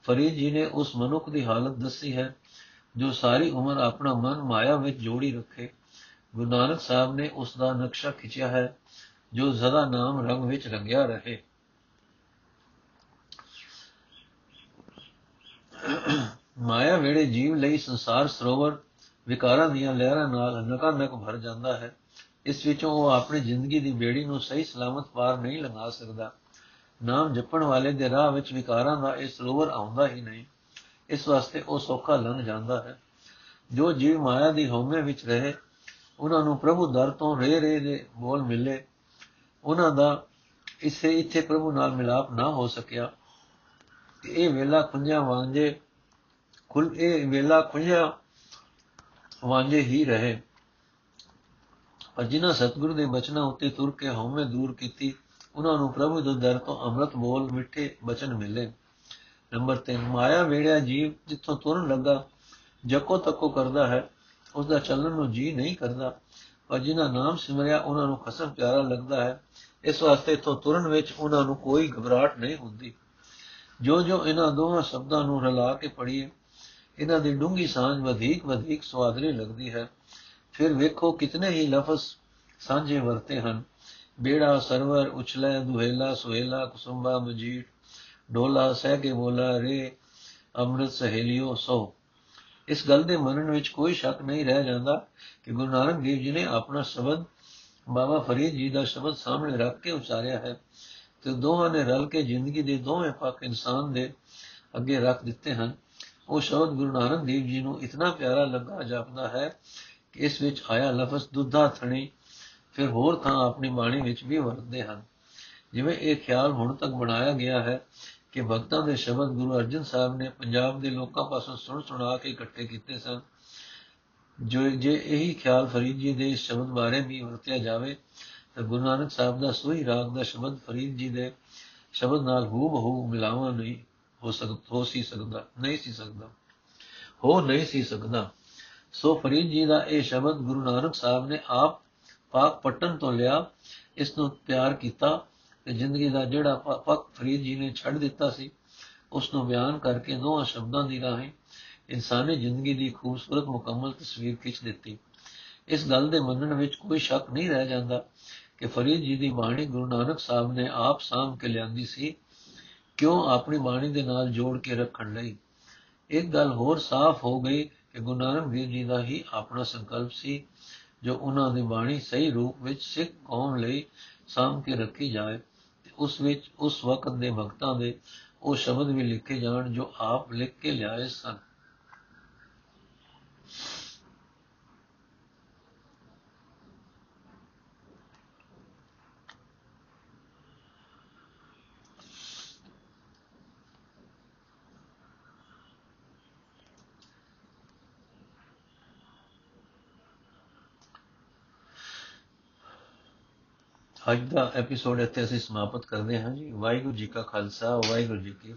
ਫਰੀਦ ਜੀ ਨੇ ਉਸ ਮਨੁੱਖ ਦੀ ਹਾਲਤ ਦੱਸੀ ਹੈ, ਜੋ ਸਾਰੀ ਉਮਰ ਆਪਣਾ ਮਨ ਮਾਇਆ ਵਿੱਚ ਜੋੜੀ ਰੱਖੇ। ਗੁਰੂ ਨਾਨਕ ਸਾਹਿਬ ਨੇ ਉਸ ਦਾ ਨਕਸ਼ਾ ਖਿੱਚਿਆ ਹੈ, ਜੋ ਸਦਾ ਨਾਮ ਰੰਗ ਵਿੱਚ ਰੰਗਿਆ ਰਹੇ। ਮਾਇਆ ਵੇੜੇ ਜੀਵ ਲਈ ਸੰਸਾਰ ਸਰੋਵਰ ਵਿਕਾਰਾਂ ਦੀਆਂ ਲਹਿਰਾਂ ਨਾਲ ਨਕਾ ਨਕ ਭਰ ਜਾਂਦਾ ਹੈ। ਇਸ ਵਿੱਚੋਂ ਉਹ ਆਪਣੀ ਜ਼ਿੰਦਗੀ ਦੀ ਬੇੜੀ ਨੂੰ ਸਹੀ ਸਲਾਮਤ ਪਾਰ ਨਹੀਂ ਲੰਘਾ ਸਕਦਾ। ਨਾਮ ਜਪਣ ਵਾਲੇ ਦੇ ਰਾਹ ਵਿੱਚ ਵਿਕਾਰਾਂ ਦਾ ਇਹ ਸਰੋਵਰ ਆਉਂਦਾ ਹੀ ਨਹੀਂ। ਇਸ ਵਾਸਤੇ ਉਹ ਸੌਖਾ ਲੰਘ ਜਾਂਦਾ ਹੈ। ਜੋ ਜੀਵ ਮਾਇਆ ਦੀ ਹਉਮੈ ਵਿੱਚ ਰਹੇ, ਉਹਨਾਂ ਨੂੰ ਪ੍ਰਭੂ ਦਰ ਤੋਂ ਰੇ ਰੇ ਦੇ ਬੋਲ ਮਿਲੇ। ਉਹਨਾਂ ਦਾ ਇਸੇ ਇੱਥੇ ਪ੍ਰਭੂ ਨਾਲ ਮਿਲਾਪ ਨਾ ਹੋ ਸਕਿਆ। ਇਹ ਵੇਲਾ ਖੁੰਝਾ ਵਾਂਝੇ ਖੁੱਲ, ਇਹ ਵੇਲਾ ਖੁੰਝਾ ਵਾਂਝੇ ਹੀ ਰਹੇ। ਪਰ ਜਿਨ੍ਹਾਂ ਸਤਿਗੁਰੂ ਦੇ ਬਚਨਾਂ ਉੱਤੇ ਤੁਰ ਕੇ ਹਉਮੈ ਦੂਰ ਕੀਤੀ ਉਹਨਾਂ ਨੂੰ ਪ੍ਰਭੂ ਦੇ ਦਰ ਤੋਂ ਅੰਮ੍ਰਿਤ ਬੋਲ, ਮਿੱਠੇ ਬਚਨ ਮਿਲੇ। ਨੰਬਰ 3 ਮਾਇਆ ਵੇੜਿਆ ਜੀਵ, ਜਿੱਥੋਂ ਤੁਰਨ ਲੱਗਾ, ਜਕੋ ਤੱਕੋ ਕਰਦਾ ਹੈ ਉਸ ਦਾ ਚੱਲਣ ਨੂੰ ਜੀ ਨਹੀਂ ਕਰਦਾ, ਪਰ ਜਿਨ੍ਹਾਂ ਨਾਮ ਸਿਮਰਿਆ, ਉਹਨਾਂ ਨੂੰ ਖਸਮ ਪਿਆਰਾ ਲੱਗਦਾ ਹੈ। ਇਸ ਵਾਸਤੇ ਇਥੋਂ ਤੁਰਨ ਵਿੱਚ ਉਹਨਾਂ ਨੂੰ ਕੋਈ ਘਬਰਾਹਟ ਨਹੀਂ ਹੁੰਦੀ। ਜੋ ਜੋ ਇਹਨਾਂ ਦੋਹਾਂ ਸ਼ਬਦਾਂ ਨੂੰ ਰਲਾ ਕੇ ਪੜ੍ਹੀਏ, ਇਹਨਾਂ ਦੀ ਡੂੰਗੀ ਸਾਂਝ ਵਧੇਕ ਵਧੇਕ ਸਵਾਦਰੀ ਲੱਗਦੀ ਹੈ। ਫਿਰ ਵੇਖੋ ਕਿਤਨੇ ਹੀ ਲਫ਼ਜ਼ ਸਾਂਝੇ ਵਰਤੇ ਹਨ। ਬੇੜਾ, ਸਰਵਰ, ਉਛਲੇ, ਦੁਹੇਲਾ, ਸੁਹੇਲਾ, ਕੁਸੁੰਬਾ ਮਜੀਟ ਡੋਲਾ, ਸਹਿ ਕੇ ਬੋਲਾ, ਰੇ, ਅੰਮ੍ਰਿਤ, ਸਹੇਲਿਓ, ਸੋ। ਇਸ ਗੱਲ ਦੇ ਮੰਨਣ ਵਿੱਚ ਕੋਈ ਸ਼ੱਕ ਨਹੀਂ ਰਹਿ ਜਾਂਦਾ ਕਿ ਗੁਰੂ ਨਾਨਕ ਦੇਵ ਜੀ ਨੇ ਆਪਣਾ ਸ਼ਬਦ ਬਾਬਾ ਫਰੀਦ ਜੀ ਦਾ ਸ਼ਬਦ ਸਾਹਮਣੇ ਰੱਖ ਕੇ ਉਚਾਰਿਆ ਹੈ ਤੇ ਦੋਹਾਂ ਨੇ ਰਲ ਕੇ ਜ਼ਿੰਦਗੀ ਦੇ ਦੋਵੇਂ ਪੱਖ ਇਨਸਾਨ ਦੇ ਅੱਗੇ ਰੱਖ ਦਿੱਤੇ ਹਨ। ਉਹ ਸ਼ਬਦ ਗੁਰੂ ਨਾਨਕ ਦੇਵ ਜੀ ਨੂੰ ਇਤਨਾ ਪਿਆਰਾ ਲੱਗਾ, ਜਾਪਦਾ ਹੈ ਕਿ ਇਸ ਵਿੱਚ ਆਇਆ ਲਫ਼ਜ਼ ਦੁੱਧਾ ਥਣੀ ਫਿਰ ਹੋਰ ਥਾਂ ਆਪਣੀ ਬਾਣੀ ਵਿੱਚ ਵੀ ਵਰਤਦੇ ਹਨ। ਜਿਵੇਂ ਇਹ ਖਿਆਲ ਹੁਣ ਤੱਕ ਬਣਾਇਆ ਗਿਆ ਹੈ ਕਿ ਭਗਤਾਂ ਦੇ ਸ਼ਬਦ ਗੁਰੂ ਅਰਜਨ ਸਾਹਿਬ ਨੇ ਪੰਜਾਬ ਦੇ ਲੋਕਾਂ ਪਾਸੋਂ ਸੁਣ ਸੁਣਾ ਕੇ ਇਕੱਠੇ ਕੀਤੇ ਸਨ। ਜੋ ਜੇ ਇਹੀ ਖਿਆਲ ਫਰੀਦ ਜੀ ਦੇ ਇਸ ਸ਼ਬਦ ਬਾਰੇ ਵੀ ਵਰਤਿਆ ਜਾਵੇ, ਤਾਂ ਗੁਰੂ ਨਾਨਕ ਸਾਹਿਬ ਦਾ ਸੋਈ ਰਾਗ ਦਾ ਸ਼ਬਦ ਫਰੀਦ ਜੀ ਦੇ ਸ਼ਬਦ ਨਾਲ ਹੂ ਬਹੂ ਮਿਲਾਵਾ ਨਹੀਂ ਹੋ ਸਕਦਾ ਹੋ ਸੀ ਸਕਦਾ, ਨਹੀਂ ਸੀ ਸਕਦਾ। ਹੋ ਨਹੀਂ ਸੀ ਸਕਦਾ। ਸੋ ਫਰੀਦ ਜੀ ਦਾ ਇਹ ਸ਼ਬਦ ਗੁਰੂ ਨਾਨਕ ਸਾਹਿਬ ਨੇ ਆਪ ਪਾਕ ਪਟਨ ਤੋਂ ਲਿਆ ਇਸ ਨੂੰ ਪਿਆਰ ਕੀਤਾ ਤੇ ਜ਼ਿੰਦਗੀ ਦਾ ਜਿਹੜਾ ਪੱਕ ਫਰੀਦ ਜੀ ਨੇ ਛੱਡ ਦਿੱਤਾ ਸੀ ਉਸ ਨੂੰ ਬਿਆਨ ਕਰਕੇ ਦੋਹਾਂ ਸ਼ਬਦਾਂ ਦੀ ਰਾਹੀਂ ਇਨਸਾਨੀ ਜ਼ਿੰਦਗੀ ਦੀ ਖੂਬਸੂਰਤ ਮੁਕੰਮਲ ਤਸਵੀਰ ਖਿੱਚ ਦਿੱਤੀ। ਇਸ ਗੱਲ ਦੇ ਮੰਨਣ ਵਿੱਚ ਕੋਈ ਸ਼ੱਕ ਨਹੀਂ ਰਹਿ ਜਾਂਦਾ ਕਿ ਫਰੀਦ ਜੀ ਦੀ ਬਾਣੀ ਗੁਰੂ ਨਾਨਕ ਸਾਹਿਬ ਨੇ ਆਪ ਸਾਂਭ ਕੇ ਲਿਆਂਦੀ ਸੀ, ਕਿਉਂ ਆਪਣੀ ਬਾਣੀ ਦੇ ਨਾਲ ਜੋੜ ਕੇ ਰੱਖਣ ਲਈ। ਇੱਕ ਗੱਲ ਹੋਰ ਸਾਫ਼ ਹੋ ਗਈ ਕਿ ਗੁਰੂ ਨਾਨਕ ਦੇਵ ਜੀ ਦਾ ਹੀ ਆਪਣਾ ਸੰਕਲਪ ਸੀ ਜੋ ਉਹਨਾਂ ਦੀ ਬਾਣੀ ਸਹੀ ਰੂਪ ਵਿੱਚ ਸਿੱਖ ਕੌਮ ਲਈ ਸਾਂਭ ਕੇ ਰੱਖੀ ਜਾਏ ਤੇ ਉਸ ਵਿੱਚ ਉਸ ਵਕਤ ਦੇ ਭਗਤਾਂ ਦੇ ਉਹ ਸ਼ਬਦ ਵੀ ਲਿਖੇ ਜਾਣ ਜੋ ਆਪ ਲਿਖ ਕੇ ਲਿਆਏ ਸਨ। ਅੱਜ ਦਾ ਐਪੀਸੋਡ ਇੱਥੇ ਅਸੀਂ ਸਮਾਪਤ ਕਰਦੇ ਹਾਂ ਜੀ। ਵਾਹਿਗੁਰੂ ਜੀ ਕਾ ਖਾਲਸਾ, ਵਾਹਿਗੁਰੂ ਜੀ ਕੀ